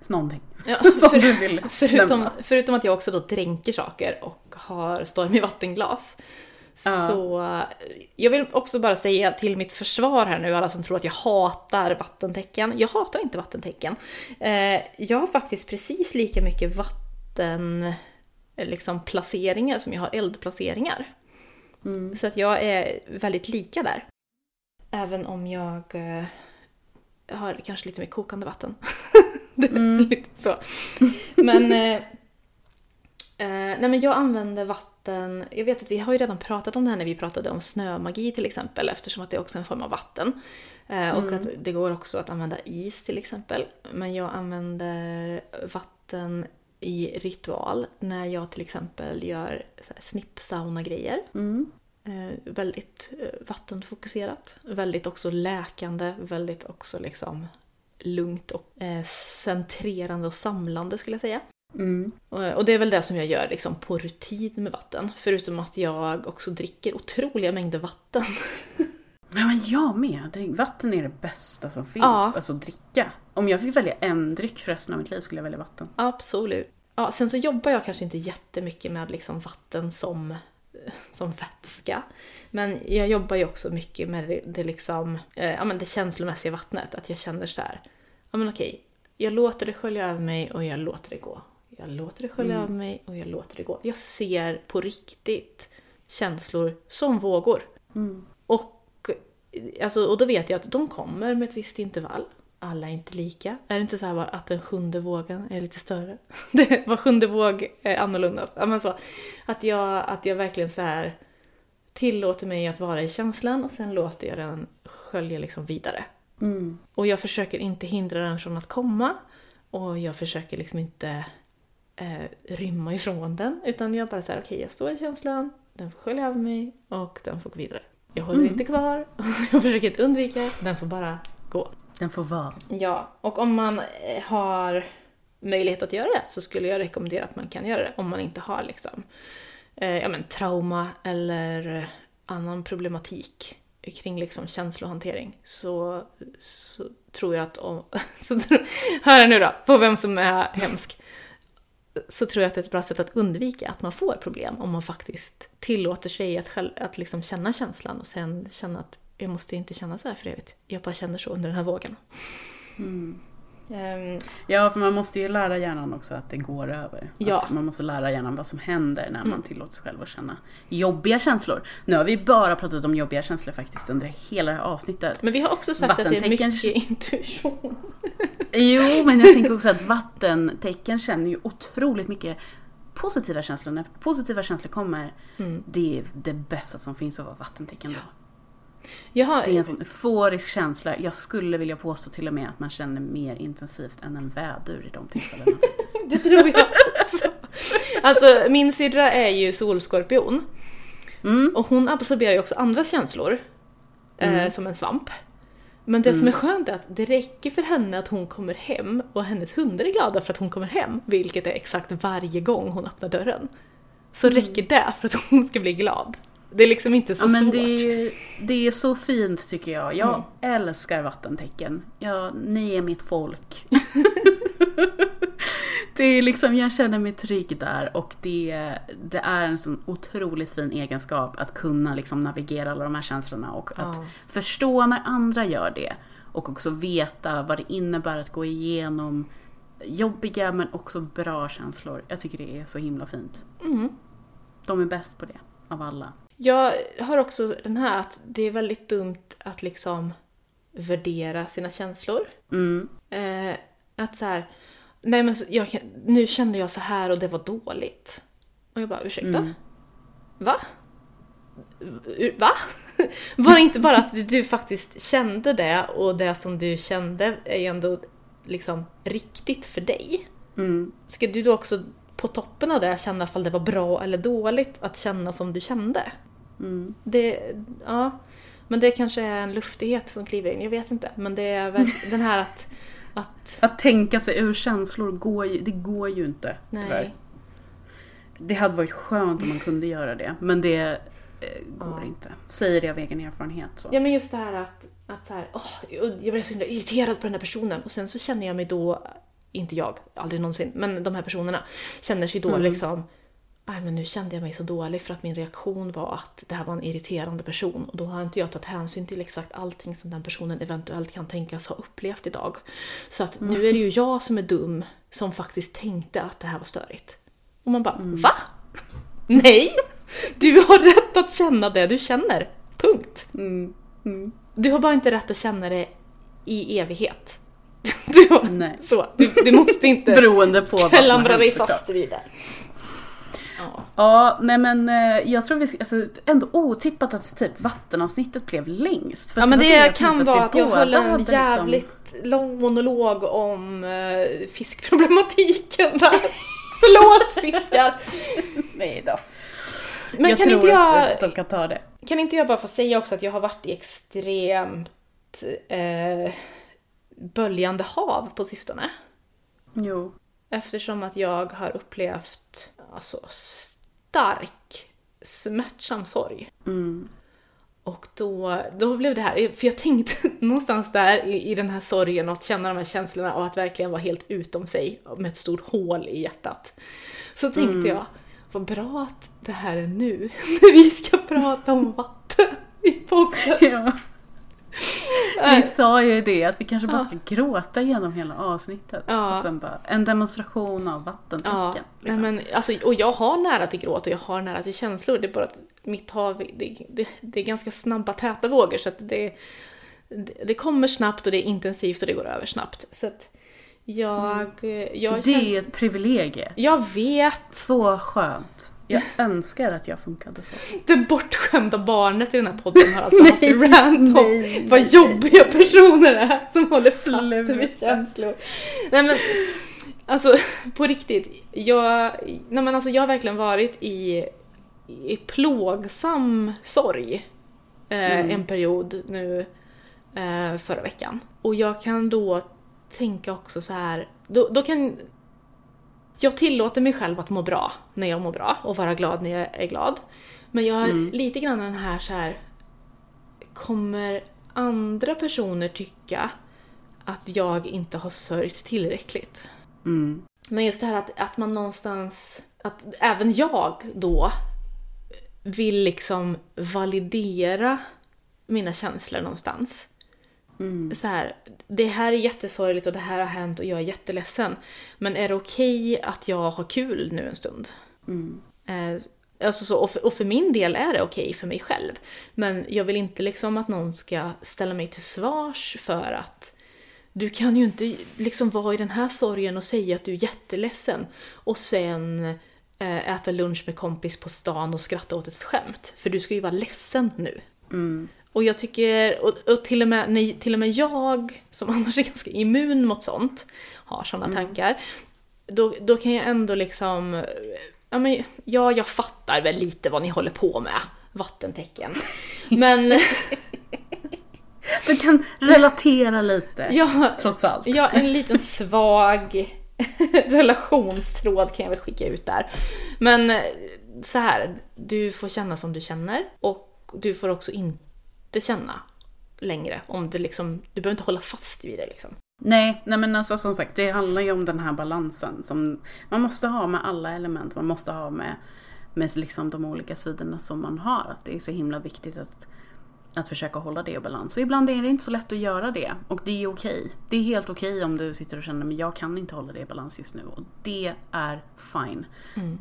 Någonting ja, som du vill förutom, nämna? förutom att jag också då dränker saker och har storm i vattenglas. Ja. Så jag vill också bara säga till mitt försvar här nu, alla som tror att jag hatar vattentecken. Jag hatar inte vattentecken. Eh, jag har faktiskt precis lika mycket vatten eh, liksom, placeringar som jag har eldplaceringar. Mm. Så att jag är väldigt lika där. Även om jag eh, har kanske lite mer kokande vatten. Mm. så. Men, eh, eh, nej men jag använder vatten, jag vet att vi har ju redan pratat om det här när vi pratade om snömagi till exempel eftersom att det är också en form av vatten. Eh, och att det går också att använda is till exempel. Men jag använder vatten i ritual när jag till exempel gör snippsauna-grejer. Mm. Eh, väldigt eh, vattenfokuserat. Väldigt också läkande, väldigt också liksom lugnt och eh, centrerande och samlande skulle jag säga. Mm. Och, det är väl det som jag gör liksom på rutin med vatten. Förutom att jag också dricker otroliga mängder vatten. Ja, men jag med. Vatten är det bästa som finns. Ja. Alltså dricka. Om jag fick välja en dryck för resten av mitt liv skulle jag välja vatten. Absolut. Ja, sen så jobbar jag kanske inte jättemycket med liksom vatten som, som vätska. Men jag jobbar ju också mycket med det, det, liksom, eh, ja, men det känslomässiga vattnet. Att jag känner så här, ja men okej, jag låter det skölja över mig och jag låter det gå. Jag låter det skölja över mig och jag låter det gå. Jag ser på riktigt känslor som vågor. Mm. Och, alltså, och då vet jag att de kommer med ett visst intervall. Alla är inte lika. Är det inte så här att den sjunde vågen är lite större? Var sjunde våg är annorlunda. Ja, men så, att, jag, att jag verkligen så här tillåter mig att vara i känslan och sen låter jag den skölja liksom vidare. Mm. Och jag försöker inte hindra den från att komma. Och jag försöker liksom inte eh, rymma ifrån den. Utan jag bara säger okej jag står i känslan, den får skölja över mig och den får gå vidare. Jag håller Mm. inte kvar, jag försöker inte undvika, den får bara gå. Den får vara. Ja, och om man eh, har möjlighet att göra det så skulle jag rekommendera att man kan göra det om man inte har liksom, eh, ja, men, trauma eller annan problematik kring liksom känslohantering så, så tror jag att om... Så, hör nu då, på vem som är hemsk. Så tror jag att det är ett bra sätt att undvika att man får problem om man faktiskt tillåter sig att, själv, att liksom känna känslan och sen känna att jag måste inte känna så här för evigt. Jag bara känner så under den här vågen. Mm. Ehm, Ja, för man måste ju lära hjärnan också att det går över. Ja. Att man måste lära hjärnan vad som händer när man Mm. tillåter sig själv att känna jobbiga känslor. Nu har vi bara pratat om jobbiga känslor faktiskt under hela det här avsnittet. Men vi har också sagt att det är mycket intuition. Jo, men jag tänker också att vattentecken känner ju otroligt mycket positiva känslor. När positiva känslor kommer, Mm. det är det bästa som finns att vara vattentecken då. Jag har, Det är en sån euforisk känsla. Jag skulle vilja påstå till och med att man känner mer intensivt än en vädur i de tillfällena. Det tror jag också. Alltså min syrra är ju solskorpion. Mm. Och hon absorberar ju också andras känslor. Eh, som en svamp. Men det som är skönt är att det räcker för henne att hon kommer hem och hennes hundar är glada för att hon kommer hem. Vilket är exakt varje gång hon öppnar dörren. Så räcker det för att hon ska bli glad. Det är liksom inte så Ja, men svårt. det, det är så fint tycker jag. Jag Mm. älskar vattentecken. Ja, ni är mitt folk. det är liksom, jag känner mig trygg där och det, det är en sån otroligt fin egenskap att kunna liksom navigera alla de här känslorna och att Ja. förstå när andra gör det. Och också veta vad det innebär att gå igenom jobbiga men också bra känslor. Jag tycker det är så himla fint. Mm. De är bäst på det, av alla. Jag har också den här att det är väldigt dumt att liksom värdera sina känslor. Mm. Eh, att så här, nej men jag, nu kände jag så här och det var dåligt. Och jag bara, ursäkta? Mm. Va? Va? Var det inte bara att du, du faktiskt kände det och det som du kände är ju ändå liksom riktigt för dig? Mm. Ska du då också på toppen av det känna ifall det var bra eller dåligt att känna som du kände? Mm. Det, ja, men det kanske är en luftighet som kliver in, jag vet inte. Men det är väl den här att, att Att tänka sig ur känslor, går ju, det går ju inte tyvärr. nej, Det hade varit skönt om man kunde göra det, men det eh, går Ja. inte. Säger det av egen erfarenhet. Så. Ja men just det här att, att så här, åh, jag blev så himla irriterad på den här personen och sen så känner jag mig då, inte jag, aldrig någonsin, men de här personerna känner sig då Mm. liksom Aj, men nu kände jag mig så dålig för att min reaktion var att det här var en irriterande person och då har inte jag tagit hänsyn till exakt allting som den personen eventuellt kan tänkas ha upplevt idag. Så att nu är det ju jag som är dum som faktiskt tänkte att det här var störigt. Och man bara, va? Nej! Du har rätt att känna det du känner. Punkt. Mm. Mm. Du har bara inte rätt att känna det i evighet. Du, har, Nej. så, du, du måste inte Beroende på klamra dig fast vid det. Ja. Ja, nej men eh, jag tror vi alltså, ändå otippat att typ vattenavsnittet blev längst. För Ja men det, jag kan vara att jag höll en liksom- jävligt lång monolog om eh, fiskproblematiken där. Förlåt fiskar! Nej då. Men jag kan tror inte jag, att de kan ta det. kan inte jag bara få säga också att jag har varit i extremt eh, böljande hav på sistone? Jo. Eftersom att jag har upplevt alltså, stark smärtsam sorg. Mm. Och då, då blev det här, för jag tänkte någonstans där i, i den här sorgen och att känna de här känslorna och att verkligen vara helt utom sig med ett stort hål i hjärtat. Så tänkte Mm. jag, vad bra att det här är nu, när vi ska prata om vatten i podden. Ja. Vi Äh, sa ju det, att vi kanske bara Ja. ska gråta genom hela avsnittet. Ja. Och sen bara, en demonstration av vattentecken. Ja, liksom. men, alltså, och jag har nära till gråt och jag har nära till känslor. Det är bara att mitt hav, det, det, det är ganska snabba täta vågor så att det, det, det kommer snabbt och det är intensivt och det går över snabbt. Så att jag, jag, det känner, är ett privilegie. jag vet Så skönt. Jag önskar att jag funkade så. det bortskämda barnet i den här podden har alltså haft rant om vad jobbiga personer är som håller fast vid känslor. Nej men, alltså på riktigt. Jag, nej, men alltså, jag har verkligen varit i, i plågsam sorg eh, Mm. en period nu eh, förra veckan. Och jag kan då tänka också så här, då, då kan jag tillåter mig själv att må bra när jag mår bra och vara glad när jag är glad. Men jag har Mm. lite grann den här så här kommer andra personer tycka att jag inte har sörjt tillräckligt? Mm. Men just det här att, att man någonstans, att även jag då vill liksom validera mina känslor någonstans. Mm. Så här, det här är jättesorgligt och det här har hänt och jag är jätteledsen. Men är det okej att jag har kul nu en stund? Mm. Eh, alltså så, och, för, och för min del är det okej för mig själv. Men jag vill inte liksom att någon ska ställa mig till svars för att du kan ju inte liksom vara i den här sorgen och säga att du är jätteledsen och sen eh, äta lunch med kompis på stan och skratta åt ett skämt. För du ska ju vara ledsen nu. Mm. Och jag tycker, och, och till, och med, nej, till och med jag, som annars är ganska immun mot sånt, har sådana tankar. Då, då kan jag ändå liksom, ja, men, ja jag fattar väl lite vad ni håller på med, vattentecken. Men Du kan relatera lite. jag, Trots allt. ja, en liten svag relationstråd kan jag väl skicka ut där. Men så här, du får känna som du känner och du får också inte känna längre. Om det liksom, du behöver inte hålla fast vid det liksom. Nej, nej men alltså som sagt, det handlar ju om den här balansen som man måste ha med alla element. Man måste ha med, med liksom de olika sidorna som man har. Det är så himla viktigt att, att försöka hålla det i balans. Och ibland är det inte så lätt att göra det. Och det är okej. Det är helt okej om du sitter och känner men jag kan inte hålla det i balans just nu. Och det är fine.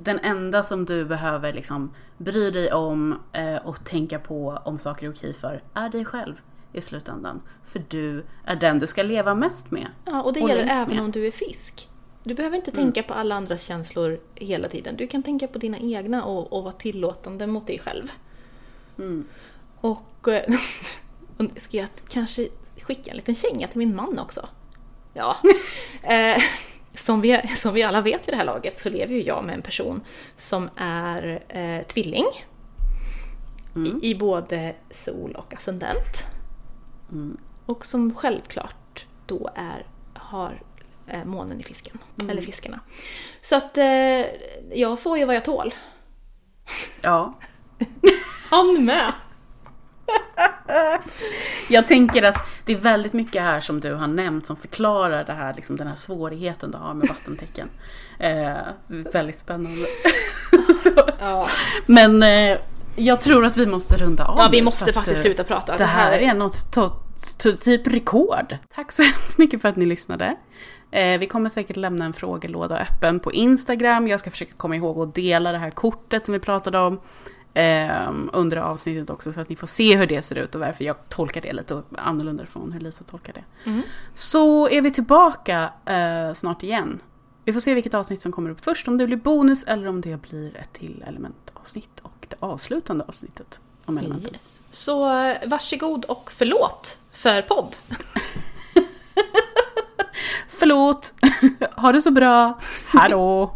Den enda som du behöver liksom bry dig om eh, och tänka på om saker är okej för är dig själv i slutändan. För du är den du ska leva mest med. Ja, och det Och gäller även med. om du är fisk. Du behöver inte tänka på alla andras känslor hela tiden. Du kan tänka på dina egna och, och vara tillåtande mot dig själv. Mm. Och ska jag kanske skicka en liten känga till min man också? Ja. eh, som, vi, som vi alla vet vid det här laget så lever ju jag med en person som är eh, tvilling. Mm. I, I både sol och ascendent. Mm. Och som självklart då är, har eh, månen i fisken. Mm. Eller fiskarna. Så att eh, jag får ju vad jag tål. Ja. Han med! Jag tänker att det är väldigt mycket här som du har nämnt som förklarar det här, liksom, den här svårigheten du har med vattentecken. Eh, väldigt spännande. Ja, Men eh, jag tror att vi måste runda av ja vi måste faktiskt eh, sluta prata. Det här är något typ rekord. Tack så hemskt mycket för att ni lyssnade. Eh, vi kommer säkert lämna en frågelåda öppen på Instagram. Jag ska försöka komma ihåg att dela det här kortet som vi pratade om. Eh, under avsnittet också så att ni får se hur det ser ut och varför jag tolkar det lite annorlunda från hur Lisa tolkar det. Mm. Så är vi tillbaka eh, snart igen. Vi får se vilket avsnitt som kommer upp först, om det blir bonus eller om det blir ett till elementavsnitt och det avslutande avsnittet om elementen. Yes. Så eh, varsågod och förlåt för podd. Förlåt! ha det så bra! Hallå!